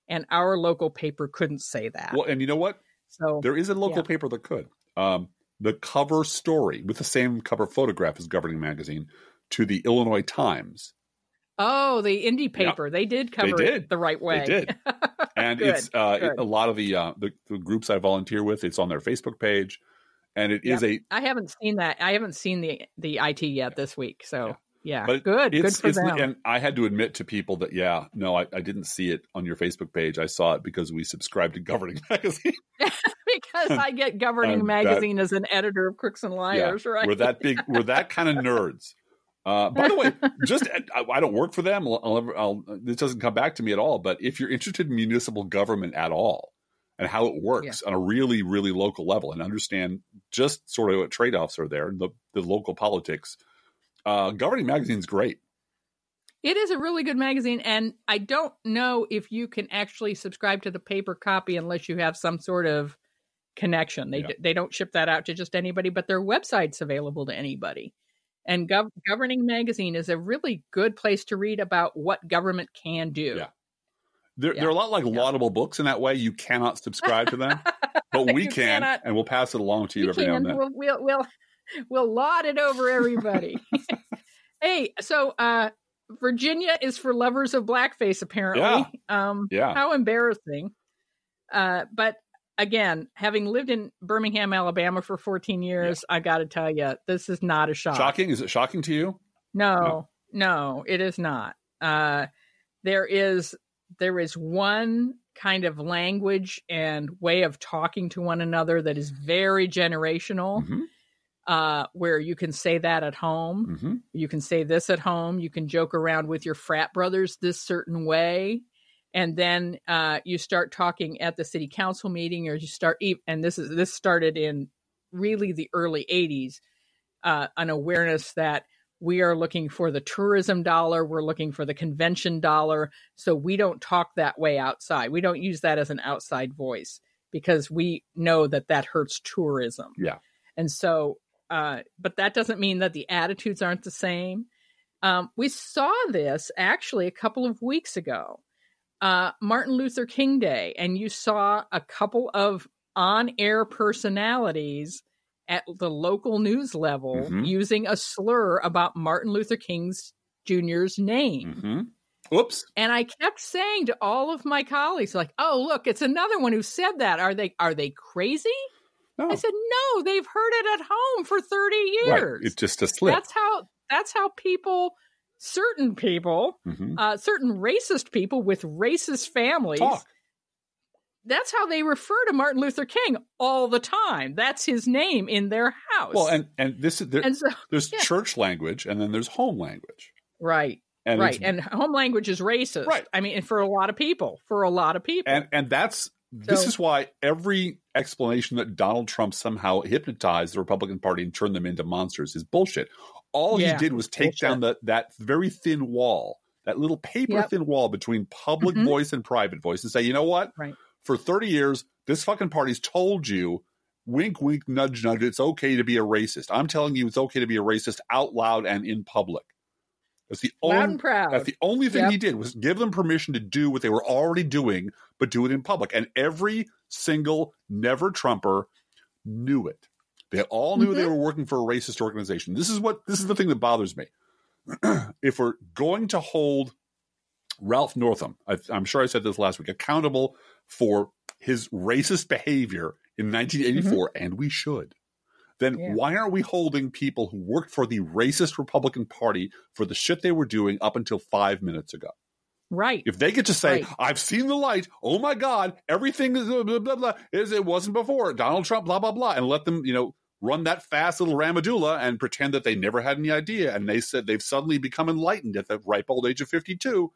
And our local paper couldn't say that. Well, and you know what? so There is a local Yeah. paper that could. Um, the cover story with the same cover photograph as Governing Magazine to the Illinois Times. Oh, the indie paper. They did cover did. it the right way. They did. and Good, it's uh, it- a lot of the, uh, the the groups I volunteer with. It's on their Facebook page, and it is a I haven't seen that. I haven't seen the the IT yet this week. So yeah, But good, good for it's them. and I had to admit to people that yeah, no, I, I didn't see it on your Facebook page. I saw it because we subscribed to Governing Magazine. because I get governing and that- magazine as an editor of Crooks and Liars, right? We're that big. We're that kind of nerds. Uh, by the way, just I, I don't work for them. I'll, I'll, I'll, this doesn't come back to me at all. But if you're interested in municipal government at all and how it works on a really, really local level, and understand just sort of what trade offs are there, the the local politics, uh, governing magazine's great. It is a really good magazine, and I don't know if you can actually subscribe to the paper copy unless you have some sort of connection. They Yeah. they don't ship that out to just anybody, but their website's available to anybody. And Gov- Governing Magazine is a really good place to read about what government can do. Yeah. They're, Yeah. they're a lot like Yeah. laudable books in that way. You cannot subscribe to them, but we can, cannot- and we'll pass it along to you every now and then. We'll, we'll we'll we'll laud it over everybody. hey, so uh, Virginia is for lovers of blackface, apparently. Um, Yeah. how embarrassing. Uh, but again, having lived in Birmingham, Alabama for 14 years, I got to tell you, this is not a shock. Shocking? Is it shocking to you? No, no, it is not. Uh, there is there is one kind of language and way of talking to one another that is very generational. Mhm. Uh, where you can say that at home, hmm you can say this at home, you can joke around with your frat brothers this certain way, and then uh, you start talking at the city council meeting, or you start. And this is this started in really the early '80s. Uh, an awareness that we are looking for the tourism dollar, we're looking for the convention dollar, so we don't talk that way outside. We don't use that as an outside voice because we know that that hurts tourism. Yeah. and so, uh, but that doesn't mean that the attitudes aren't the same. Um, we saw this actually a couple of weeks ago, uh, Martin Luther King Day, and you saw a couple of on air personalities at the local news level Mhm. using a slur about Martin Luther King's Jr.'s name. hmm Oops. And I kept saying to all of my colleagues, like, oh, look, it's another one who said that. Are they are they crazy? No. I said, no, they've heard it at home for 30 Right. years. It's just a slip. That's how that's how people certain people, Mhm. uh, certain racist people with racist families, Talk. that's how they refer to Martin Luther King all the time. That's his name in their house. Well, and and this is there, so there's yeah. church language, and then there's home language, right, and right, and home language is racist. Right. I mean, and for a lot of people, for a lot of people, and and that's this So- is why every explanation that Donald Trump somehow hypnotized the Republican Party and turned them into monsters is bullshit. All Yeah, he did was take bullshit. down that that very thin wall, that little paper Yep. thin wall between public Mhm. voice and private voice, and say, you know what? Right. For thirty years, this fucking party's told you. Wink, wink, nudge, nudge. It's okay to be a racist. I'm telling you, it's okay to be a racist out loud and in public. That's the loud only and proud. that's the only thing Yep. he did was give them permission to do what they were already doing, but do it in public. And every single never Trumper knew it. They all knew they Mhm. were working for a racist organization. This is what this is the thing that bothers me. if we're going to hold Ralph Northam, I, I'm sure I said this last week, accountable for his racist behavior in 1984, and we should. Then Yeah. why aren't we holding people who worked for the racist Republican Party for the shit they were doing up until five minutes ago? right. If they get to say, Right. "I've seen the light," oh my God, everything is blah, blah, blah, blah, is it wasn't before Donald Trump, blah blah blah, and let them, you know, run that fast little ramadula and pretend that they never had any idea, and they said they've suddenly become enlightened at the ripe old age of fifty-two.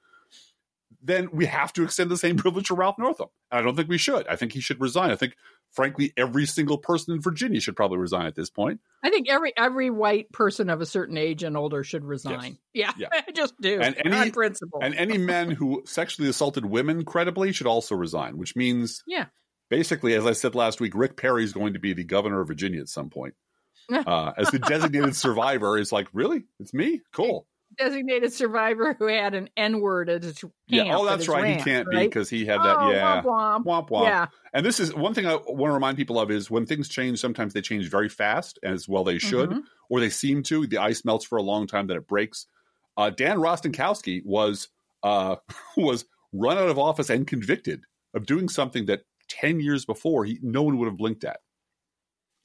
Then we have to extend the same privilege to Ralph Northam. And I don't think we should. I think he should resign. I think, frankly, every single person in Virginia should probably resign at this point. I think every every white person of a certain age and older should resign. Yeah, Yeah. I just do. And any- on principle. And any men who sexually assaulted women credibly should also resign, which means yeah, basically, as I said last week, Rick Perry is going to be the governor of Virginia at some point. Uh, as the designated survivor, is like, really? It's me? Cool. Designated survivor who had an N word at his. Yeah. Oh, that's right. he can't be because he had that. Oh, yeah. womp womp. Womp womp. Yeah, And this is one thing I want to remind people of is when things change, sometimes they change very fast, as well they should, Mhm. or they seem to. The ice melts for a long time, then it breaks. Uh, Dan Rostenkowski was uh, was run out of office and convicted of doing something that ten years before he no one would have blinked at.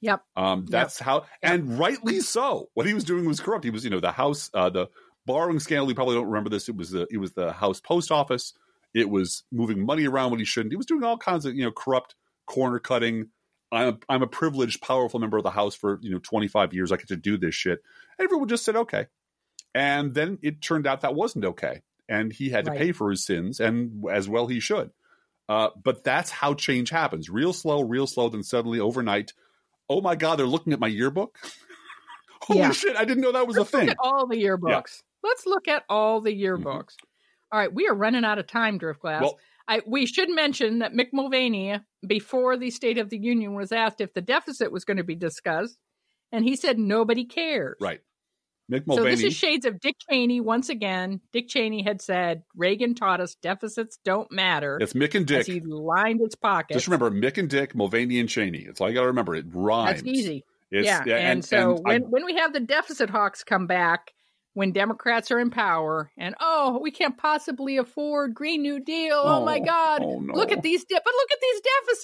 Yep. Um, that's how, and rightly so. What he was doing was corrupt. He was, you know, the house, uh, the borrowing scandal. You probably don't remember this. It was the it was the house post office. It was moving money around when he shouldn't. He was doing all kinds of you know corrupt corner cutting. I'm a, I'm a privileged, powerful member of the house for you know 25 years. I get to do this shit. Everyone just said okay, and then it turned out that wasn't okay, and he had to Right. pay for his sins, and as well he should. Uh, but that's how change happens: real slow, real slow. Then suddenly, overnight, oh my god, they're looking at my yearbook. Holy Yeah. shit! I didn't know that was a thing. at all the yearbooks. Let's look at all the mm-hmm. yearbooks. All right, we are running out of time, Driftglass. Well, I, we should mention that Mick Mulvaney, before the State of the Union, was asked if the deficit was going to be discussed, and he said nobody cares. right. Mick Mulvaney. So this is shades of Dick Cheney once again. Dick Cheney had said Reagan taught us deficits don't matter. it's Mick and Dick. he lined his pockets. Just remember Mick and Dick, Mulvaney and Cheney. That's all you got to remember. It rhymes. That's easy. It's, yeah. And, so and I- when, when we have the deficit hawks come back, when Democrats are in power, and oh, we can't possibly afford Green New Deal. Oh, my Oh, God. oh, no. Look at these, de- but look at these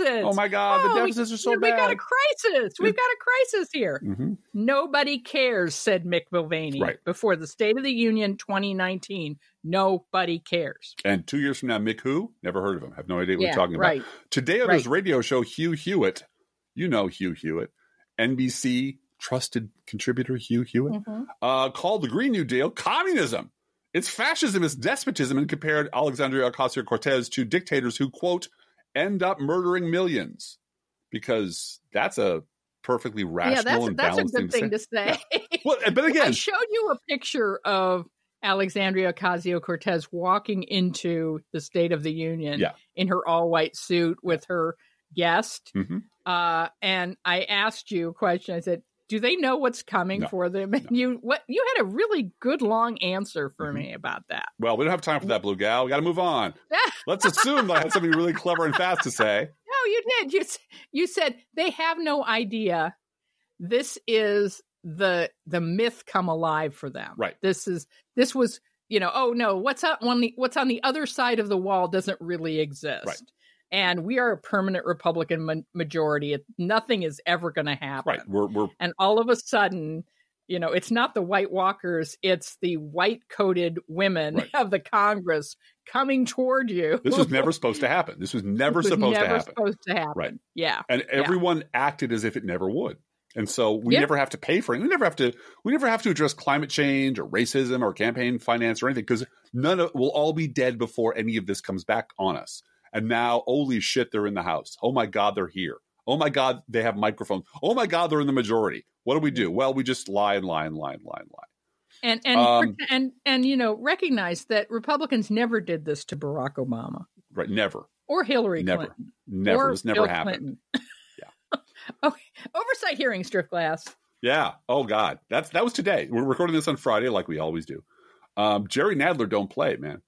deficits. oh my God, Oh, the we- deficits are so big. We've bad. got a crisis. We've got a crisis here. hmm Nobody cares, said Mick Mulvaney Right. before the State of the Union 2019. Nobody cares. And two years from now, Mick who? Never heard of him. Have no idea what yeah, you're talking about. Today on Right. his radio show, Hugh Hewitt, you know Hugh Hewitt, NBC trusted contributor Hugh Hewitt, Mhm. uh, called the Green New Deal communism. It's fascism, it's despotism, and compared Alexandria Ocasio Cortez to dictators who, quote, end up murdering millions. Because that's a perfectly rational Yeah, that's and that's a balanced good thing to say. Well, but again, I showed you a picture of Alexandria Ocasio Cortez walking into the State of the Union Yeah. in her all white suit with her guest. Mhm. Uh, and I asked you a question. I said, do they know what's coming No. for them? And you what you had a really good long answer for Mhm. me about that. well, we don't have time for that, Blue Gal. We got to move on. Let's assume that I had something really clever and fast to say. No, you did. You you said they have no idea. This is the the myth come alive for them. Right. This is this was you know oh no what's up on the what's on the other side of the wall doesn't really exist. Right. And we are a permanent Republican ma- majority. It, nothing is ever going to happen. Right. We're, we're And all of a sudden, you know, it's not the White Walkers; it's the white coated women Right. of the Congress coming toward you. this was never supposed to happen. This was never This was supposed never to happen. supposed to happen. Right. Yeah. and everyone acted as if it never would. And so we Yeah. never have to pay for it. We never have to. We never have to address climate change or racism or campaign finance or anything because none of we'll all be dead before any of this comes back on us. And now, holy shit, they're in the house. Oh my god, they're here. Oh my god, they have microphones. Oh my god, they're in the majority. What do we do? Well, we just lie and lie and lie and lie and lie. and and Um, and and you know recognize that Republicans never did this to Barack Obama Right? Never, or Hillary Never. Clinton never. or This never Bill happened. Clinton. okay, oversight hearing, strip glass. Yeah. Oh God, that's that was today. We're recording this on Friday, like we always do. Um, Jerry Nadler don't play, man.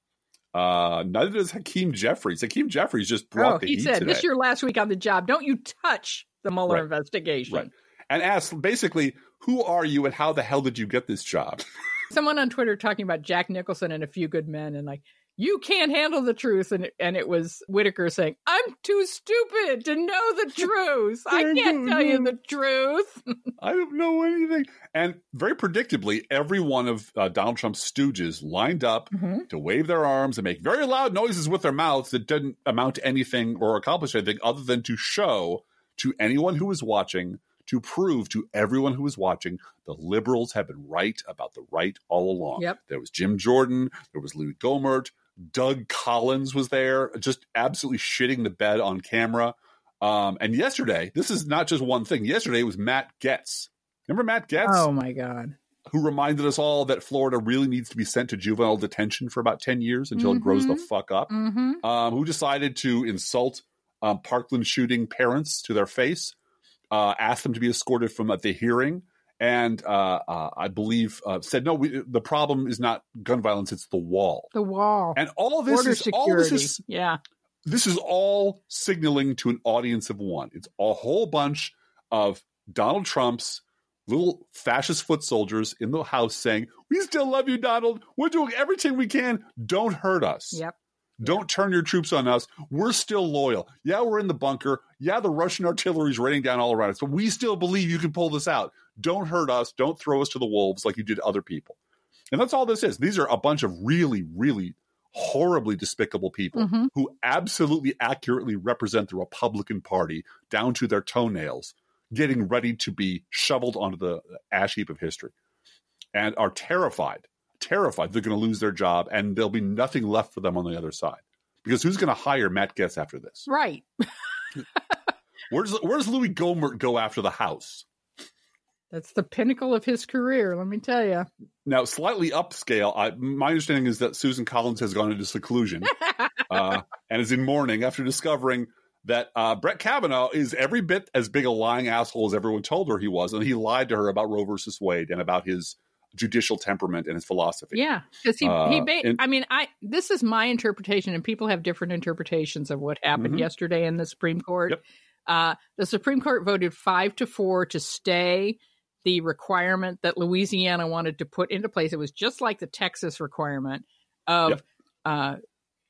Uh, neither does Hakeem Jeffries. Hakeem Jeffries just brought Oh, the he heat said, today "This is your last week on the job. Don't you touch the Mueller Right. investigation." Right. and asked basically, "Who are you, and how the hell did you get this job?" Someone on Twitter talking about Jack Nicholson and a few good men, and like, you can't handle the truth, and and it was Whitaker saying, "I'm too stupid to know the truth. I can't tell you the truth." I don't know anything. And very predictably, every one of uh, Donald Trump's stooges lined up to wave their arms and make very loud noises with their mouths that didn't amount to anything or accomplish anything other than to show to anyone who was watching, to prove to everyone who was watching, the liberals have been right about the right all along. Yep. There was Jim Jordan, there was Louie Gohmert, Doug Collins was there, just absolutely shitting the bed on camera. Um, and yesterday, this is not just one thing. Yesterday was Matt Gaetz. Remember Matt Gaetz? Oh my god! who reminded us all that Florida really needs to be sent to juvenile detention for about 10 years until it grows the Mhm. fuck up, Mm-hmm. um, who decided to insult um, Parkland shooting parents to their face, uh, asked them to be escorted from uh, the hearing, and uh, uh, I believe uh, said, no, we, the problem is not gun violence, it's the wall. The wall, And all this border is all this is yeah, this is all signaling to an audience of one. It's a whole bunch of Donald Trump's little fascist foot soldiers in the house saying, We still love you, Donald. We're doing everything we can. Don't hurt us. yep. Don't turn your troops on us. We're still loyal. Yeah, we're in the bunker. Yeah, the Russian artillery is raining down all around us, but we still believe you can pull this out. Don't hurt us. Don't throw us to the wolves like you did other people. And that's all this is. These are a bunch of really, really horribly despicable people Mhm. who absolutely accurately represent the Republican Party down to their toenails, getting ready to be shoveled onto the ash heap of history and are terrified, terrified they're going to lose their job and there'll be nothing left for them on the other side. Because who's going to hire Matt Gaetz after this? Right. Where's where's Louie Gohmert go after the House? That's the pinnacle of his career, let me tell you. Now, slightly upscale, I, my understanding is that Susan Collins has gone into seclusion uh, and is in mourning after discovering that uh, Brett Kavanaugh is every bit as big a lying asshole as everyone told her he was, and he lied to her about Roe versus Wade and about his judicial temperament and his philosophy. Yeah, because he Uh, he. Ba- and- I mean, I this is my interpretation, and people have different interpretations of what happened Mhm. yesterday in the Supreme Court. Yep. Uh, the Supreme Court voted five to four to stay the requirement that Louisiana wanted to put into place. It was just like the Texas requirement of Yep. uh,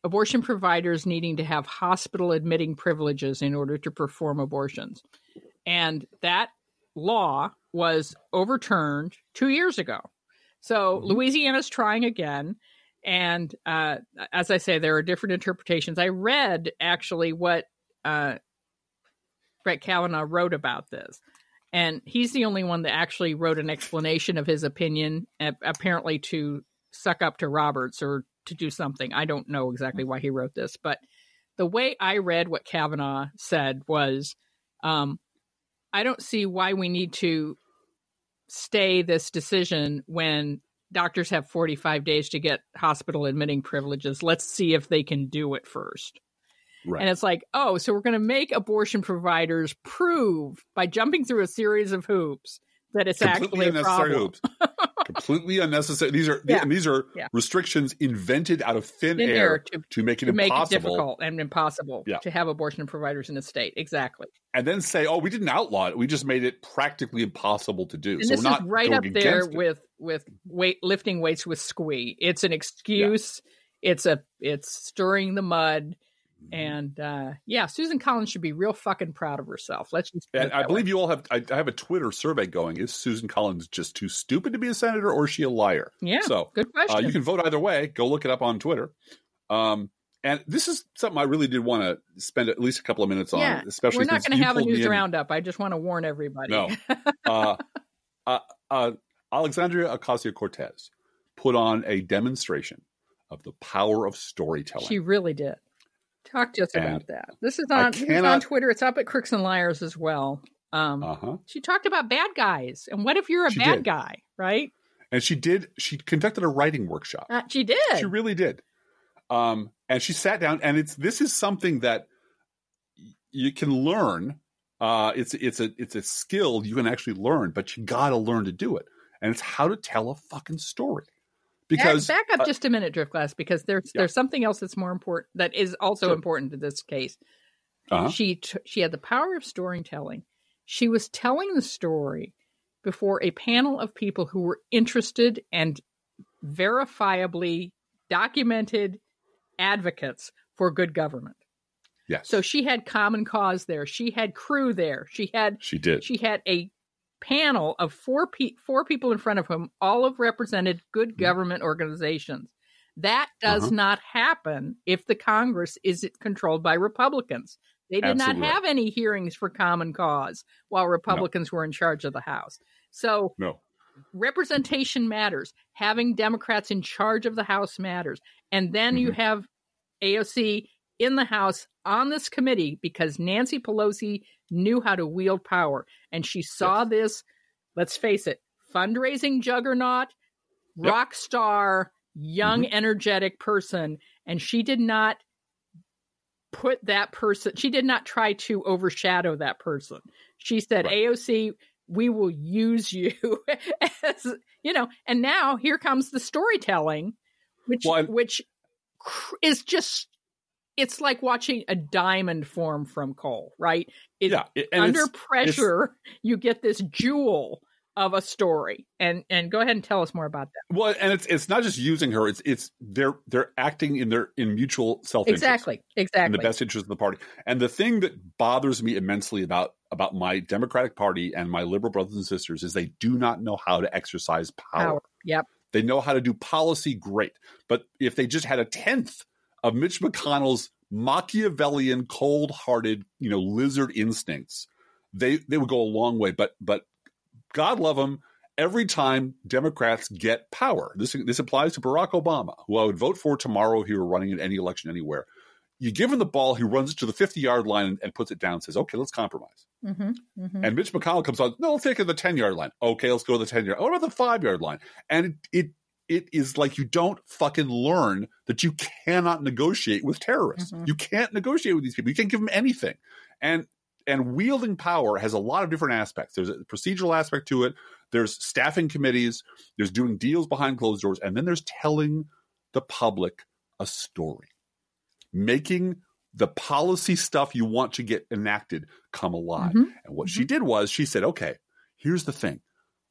abortion providers needing to have hospital admitting privileges in order to perform abortions, and that law was overturned two years ago. So Mhm. Louisiana's trying again. And uh, as I say, there are different interpretations. I read actually what uh, Brett Kavanaugh wrote about this. And he's the only one that actually wrote an explanation of his opinion, apparently to suck up to Roberts or to do something. I don't know exactly why he wrote this, but the way I read what Kavanaugh said was um, I don't see why we need to stay this decision when doctors have 45 days to get hospital admitting privileges. Let's see if they can do it first. Right. And it's like, oh, so we're going to make abortion providers prove by jumping through a series of hoops that it's completely actually a problem. hoops. completely unnecessary. These are Yeah. these are Yeah. restrictions invented out of thin, In air, air to, to make it to make it difficult and impossible Yeah. to have abortion providers in the state. Exactly. and then say, "Oh, we didn't outlaw it. We just made it practically impossible to do." And so this we're not is right up there against it. with with weight lifting weights with squee. It's an excuse. It's a it's stirring the mud. Mm-hmm. And uh yeah, Susan Collins should be real fucking proud of herself. Let's just And I believe way. you all have. I, I have a Twitter survey going. Is Susan Collins just too stupid to be a senator, or is she a liar? Yeah. So good question. uh, you can vote either way. Go look it up on Twitter. Um, and this is something I really did want to spend at least a couple of minutes on. Yeah, especially We're not going to have a news roundup. I just want to warn everybody. No. uh, uh, uh, Alexandria Ocasio Cortez put on a demonstration of the power of storytelling. she really did. Talk to us And about that. This is on this is on Twitter. It's up at Crooks and Liars as well. Um, uh huh. she talked about bad guys and what if you're a She bad did. guy, right? And she did. She conducted a writing workshop. Uh, she did. She really did. Um, and she sat down, and it's this is something that you can learn. Uh, it's it's a it's a skill you can actually learn, but you got to learn to do it. And it's how to tell a fucking story. Because back, back up uh, just a minute, Driftglass, because there's Yeah. there's something else that's more important that is also Sure. important to this case. Uh-huh. She t- she had the power of storytelling. She was telling the story before a panel of people who were interested and verifiably documented advocates for good government. yes, So she had common cause there. She had crew there. She had she did. she had a panel of four pe- four people in front of him, all of represented good government organizations. That does Uh-huh. not happen if the Congress is controlled by Republicans. They did Absolutely not have any hearings for common cause while Republicans were in charge of the House. So no, representation matters. Having Democrats in charge of the House matters. And then you Mhm. have AOC in the House on this committee because Nancy Pelosi knew how to wield power. And she saw this, let's face it, fundraising juggernaut, Yep. Mm-hmm. rock star, young, energetic person. And she did not put that person, she did not try to overshadow that person. She said, Right. AOC, we will use you as, you know, and now here comes the storytelling, which, Well, which is just, it's like watching a diamond form from coal, right? It, yeah, it- under it's- pressure, you get this jewel of a story. And and go ahead and tell us more about that. well, and it's it's not just using her. It's it's they're they're acting in their in mutual self. Exactly. Exactly in the best interest of the party. And the thing that bothers me immensely about about my Democratic Party and my liberal brothers and sisters is they do not know how to exercise power. Power. Yep. They know how to do policy great, but if they just had a tenth of Mitch McConnell's Machiavellian, cold-hearted, you know, lizard instincts, they they would go a long way. But but God love them. Every time Democrats get power, this this applies to Barack Obama, who I would vote for tomorrow if he were running in any election anywhere. you give him the ball, he runs it to the 50 yard line and, and puts it down, says, okay, let's compromise. Mm-hmm. Mm-hmm. And Mitch McConnell comes on, no, let's take it to the 10 yard line. Okay, let's go to the 10 yard. Line. What about the five yard line? And it, it, it is like you don't fucking learn that you cannot negotiate with terrorists. Mhm. You can't negotiate with these people. You can't give them anything. And and wielding power has a lot of different aspects. There's a procedural aspect to it. There's staffing committees. There's doing deals behind closed doors, and then there's telling the public a story, making the policy stuff you want to get enacted come alive. Mhm. And what she did was she said, okay, here's the thing.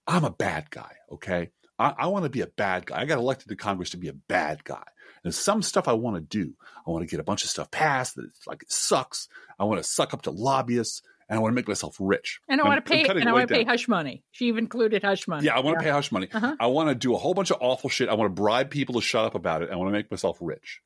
I'm a bad guy, okay? I, I want to be a bad guy. I got elected to Congress to be a bad guy. And some stuff I want to do. I want to get a bunch of stuff passed that it's like it sucks. I want to suck up to lobbyists and I want to make myself rich. And I want to pay. And I want to pay hush money. She even included hush money. Yeah, I want to pay hush money. Uh-huh. I want to do a whole bunch of awful shit. I want to bribe people to shut up about it. I want to make myself rich.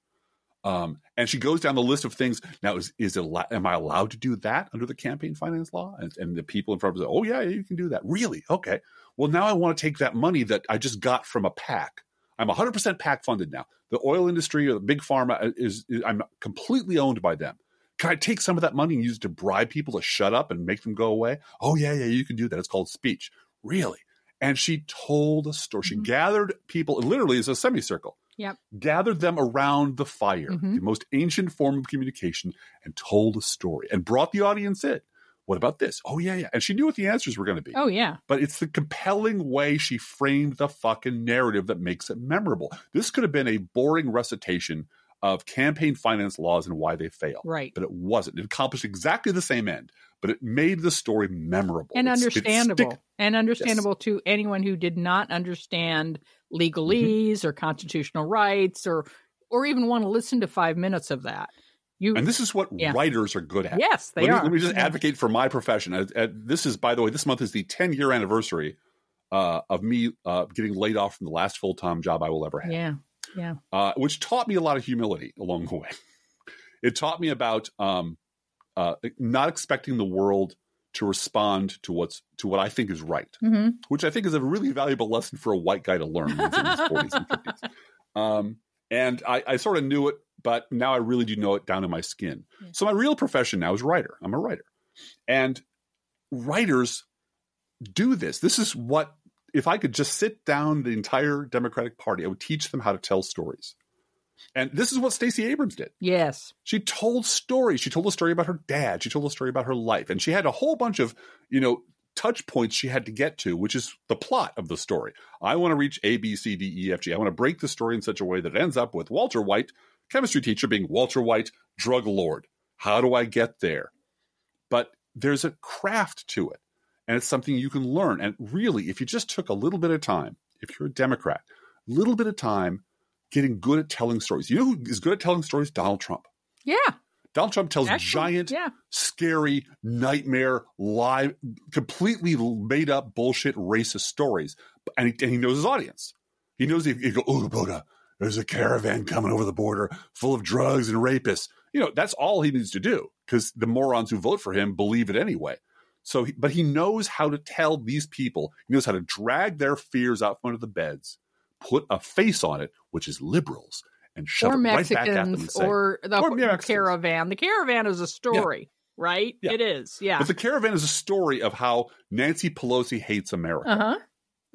Um, and she goes down the list of things. Now, is is it am I allowed to do that under the campaign finance law? And, and the people in front of us, oh yeah, you can do that. Really? Okay. Well, now I want to take that money that I just got from a PAC. I'm 100% PAC funded now. The oil industry or the big pharma is, is I'm completely owned by them. Can I take some of that money and use it to bribe people to shut up and make them go away? Oh yeah, yeah, you can do that. It's called speech. Really? And she told a story. She Mhm. gathered people. Literally is a semicircle. Yep. Gathered them around the fire, Mhm. the most ancient form of communication, and told a story and brought the audience in. What about this? Oh yeah, yeah. And she knew what the answers were going to be Oh yeah. but it's the compelling way she framed the fucking narrative that makes it memorable. This could have been a boring recitation of campaign finance laws and why they fail. Right. But it wasn't. It accomplished exactly the same end, but it made the story memorable and understandable and understandable to anyone who did not understand legalese or constitutional rights or or even want to listen to five minutes of that you and this is what Yeah. writers are good at. yes they let, me, are let me just advocate for my profession. Uh, uh, this is, by the way, this month is the 10 year anniversary uh, of me uh, getting laid off from the last full time job I will ever have. yeah yeah uh, which taught me a lot of humility along the way. It taught me about um, uh, not expecting the world to respond to what's to what I think is right, hmm which I think is a really valuable lesson for a white guy to learn in his forties and fifties. Um, and I, I sort of knew it, but now I really do know it down in my skin. Yeah. So my real profession now is writer. I'm a writer, and writers do this. This is what if I could just sit down the entire Democratic Party, I would teach them how to tell stories. And this is what Stacey Abrams did. yes She told stories. She told a story about her dad. She told a story about her life. And she had a whole bunch of, you know, touch points she had to get to, which is the plot of the story. I want to reach A, B, C, D, E, F, G. I want to break the story in such a way that it ends up with Walter White, chemistry teacher, being Walter White, drug lord. How do I get there? But there's a craft to it. And it's something you can learn. And really, if you just took a little bit of time, if you're a Democrat, a little bit of time getting good at telling stories. You know who is good at telling stories? Donald Trump. yeah Donald Trump tells Actually, giant, yeah scary, nightmare, lie, completely made up bullshit racist stories. And he, and he knows his audience. He knows he, he go, oh, Buddha, there's a caravan coming over the border full of drugs and rapists. You know, that's all he needs to do because the morons who vote for him believe it anyway. So, he, but he knows how to tell these people, he knows how to drag their fears out from under the beds, put a face on it, which is liberals, and shove or it right back at them and mexicans say, or the Or Mexicans. caravan the caravan is a story right Yeah. it is yeah But the caravan is a story of how Nancy Pelosi hates America. uh-huh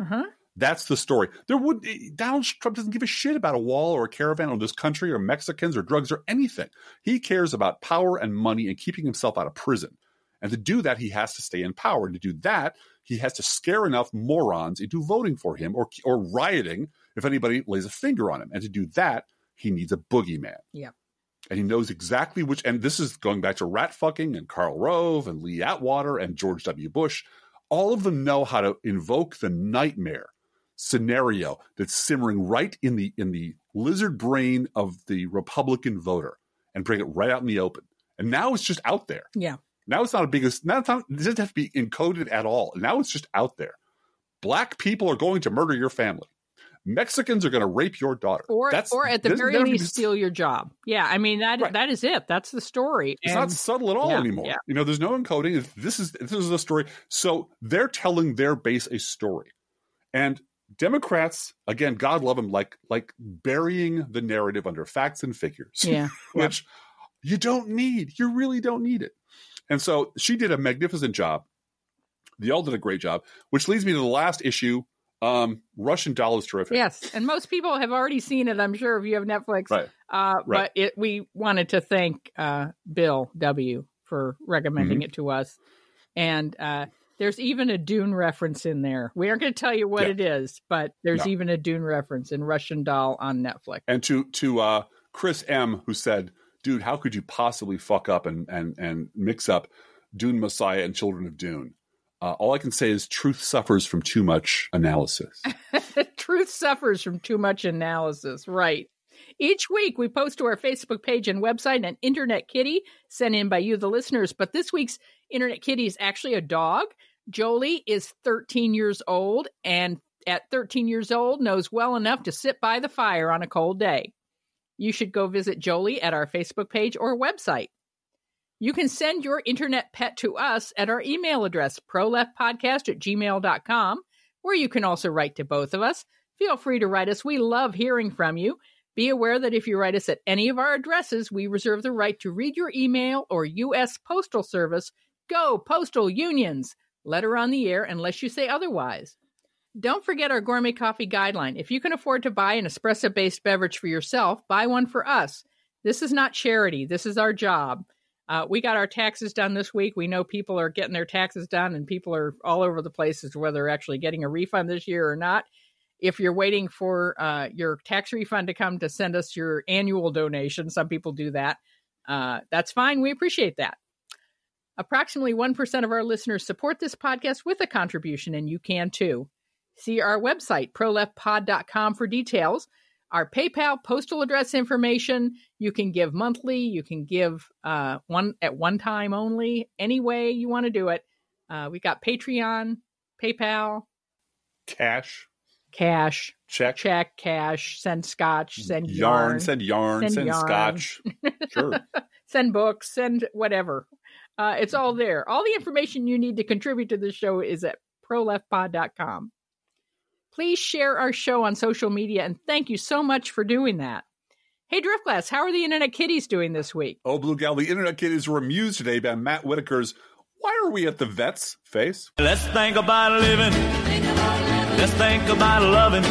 uh-huh That's the story. There would Donald Trump doesn't give a shit about a wall or a caravan or this country or Mexicans or drugs or anything. He cares about power and money and keeping himself out of prison. And to do that, he has to stay in power. And to do that, he has to scare enough morons into voting for him or or rioting if anybody lays a finger on him. And to do that, he needs a boogeyman. Yeah. And he knows exactly which. And this is going back to rat fucking and Karl Rove and Lee Atwater and George W. Bush. All of them know how to invoke the nightmare scenario that's simmering right in the in the lizard brain of the Republican voter and bring it right out in the open. And now it's just out there. yeah Now it's not a big. Now it's not. It doesn't have to be encoded at all. Now it's just out there. Black people are going to murder your family. Mexicans are going to rape your daughter. or That's- or at the very least been- steal your job yeah i mean that Right. that is it that's the story It's And- not subtle at all yeah, anymore. yeah. You know, there's no encoding. This is this is a story. So they're telling their base a story, and Democrats, again, God love them, like like burying the narrative under facts and figures. yeah which you don't need. You really don't need it. And so she did a magnificent job. The all did a great job, which leads me to the last issue. Um, Russian doll is terrific. Yes, and most people have already seen it. I'm sure if you have Netflix. Right. Uh, Right. But it, we wanted to thank uh, Bill W for recommending Mm-hmm. it to us, and uh, there's even a Dune reference in there. We aren't going to tell you what Yeah. it is, but there's No. even a Dune reference in Russian Doll on Netflix. And to to uh, Chris M, who said, "Dude, how could you possibly fuck up and and and mix up Dune Messiah and Children of Dune?" Uh, all I can say is truth suffers from too much analysis. Truth suffers from too much analysis, right? Each week, we post to our Facebook page and website an Internet Kitty sent in by you, the listeners. But this week's Internet Kitty is actually a dog. Jolie is 13 years old and at 13 years old knows well enough to sit by the fire on a cold day. You should go visit Jolie at our Facebook page or website. You can send your internet pet to us at our email address, proleftpodcast at gmail.com, where you can also write to both of us. Feel free to write us. We love hearing from you. Be aware that if you write us at any of our addresses, we reserve the right to read your email or U.S. Postal Service. Go, postal unions! Letter on the air unless you say otherwise. Don't forget our gourmet coffee guideline. If you can afford to buy an espresso based beverage for yourself, buy one for us. This is not charity, this is our job. Uh, we got our taxes done this week. We know people are getting their taxes done, and people are all over the place as to whether they're actually getting a refund this year or not. If you're waiting for uh, your tax refund to come to send us your annual donation, some people do that. Uh, that's fine. We appreciate that. Approximately 1% of our listeners support this podcast with a contribution, and you can too. See our website, proleftpod.com, for details. Our PayPal postal address information. You can give monthly. You can give uh, one at one time only. Any way you want to do it. Uh, we got Patreon, PayPal, Cash, cash, check, check, cash, send scotch, send yarn, yarn, send yarn, Send send, yarn. scotch. Sure. send books, send whatever. Uh, it's all there. All the information you need to contribute to the show is at proleftpod.com. Please share our show on social media, and thank you so much for doing that. Hey, Driftglass, how are the Internet Kitties doing this week? Oh, Blue Gal, the Internet Kitties were amused today by Matt Whitaker's Why Are We at the Vet's face. Let's think about living. Let's think about loving.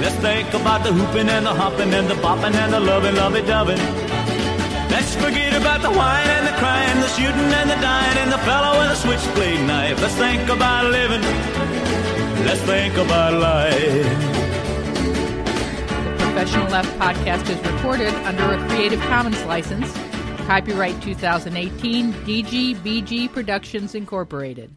Let's think about the hooping and the hopping and the bopping and the loving, lovey doving. Let's forget about the wine and the crying, the shooting and the dying, and the fellow with a switchblade knife. Let's think about living. Let's think about life. The Professional Left podcast is recorded under a Creative Commons license. Copyright 2018 DGBG Productions Incorporated.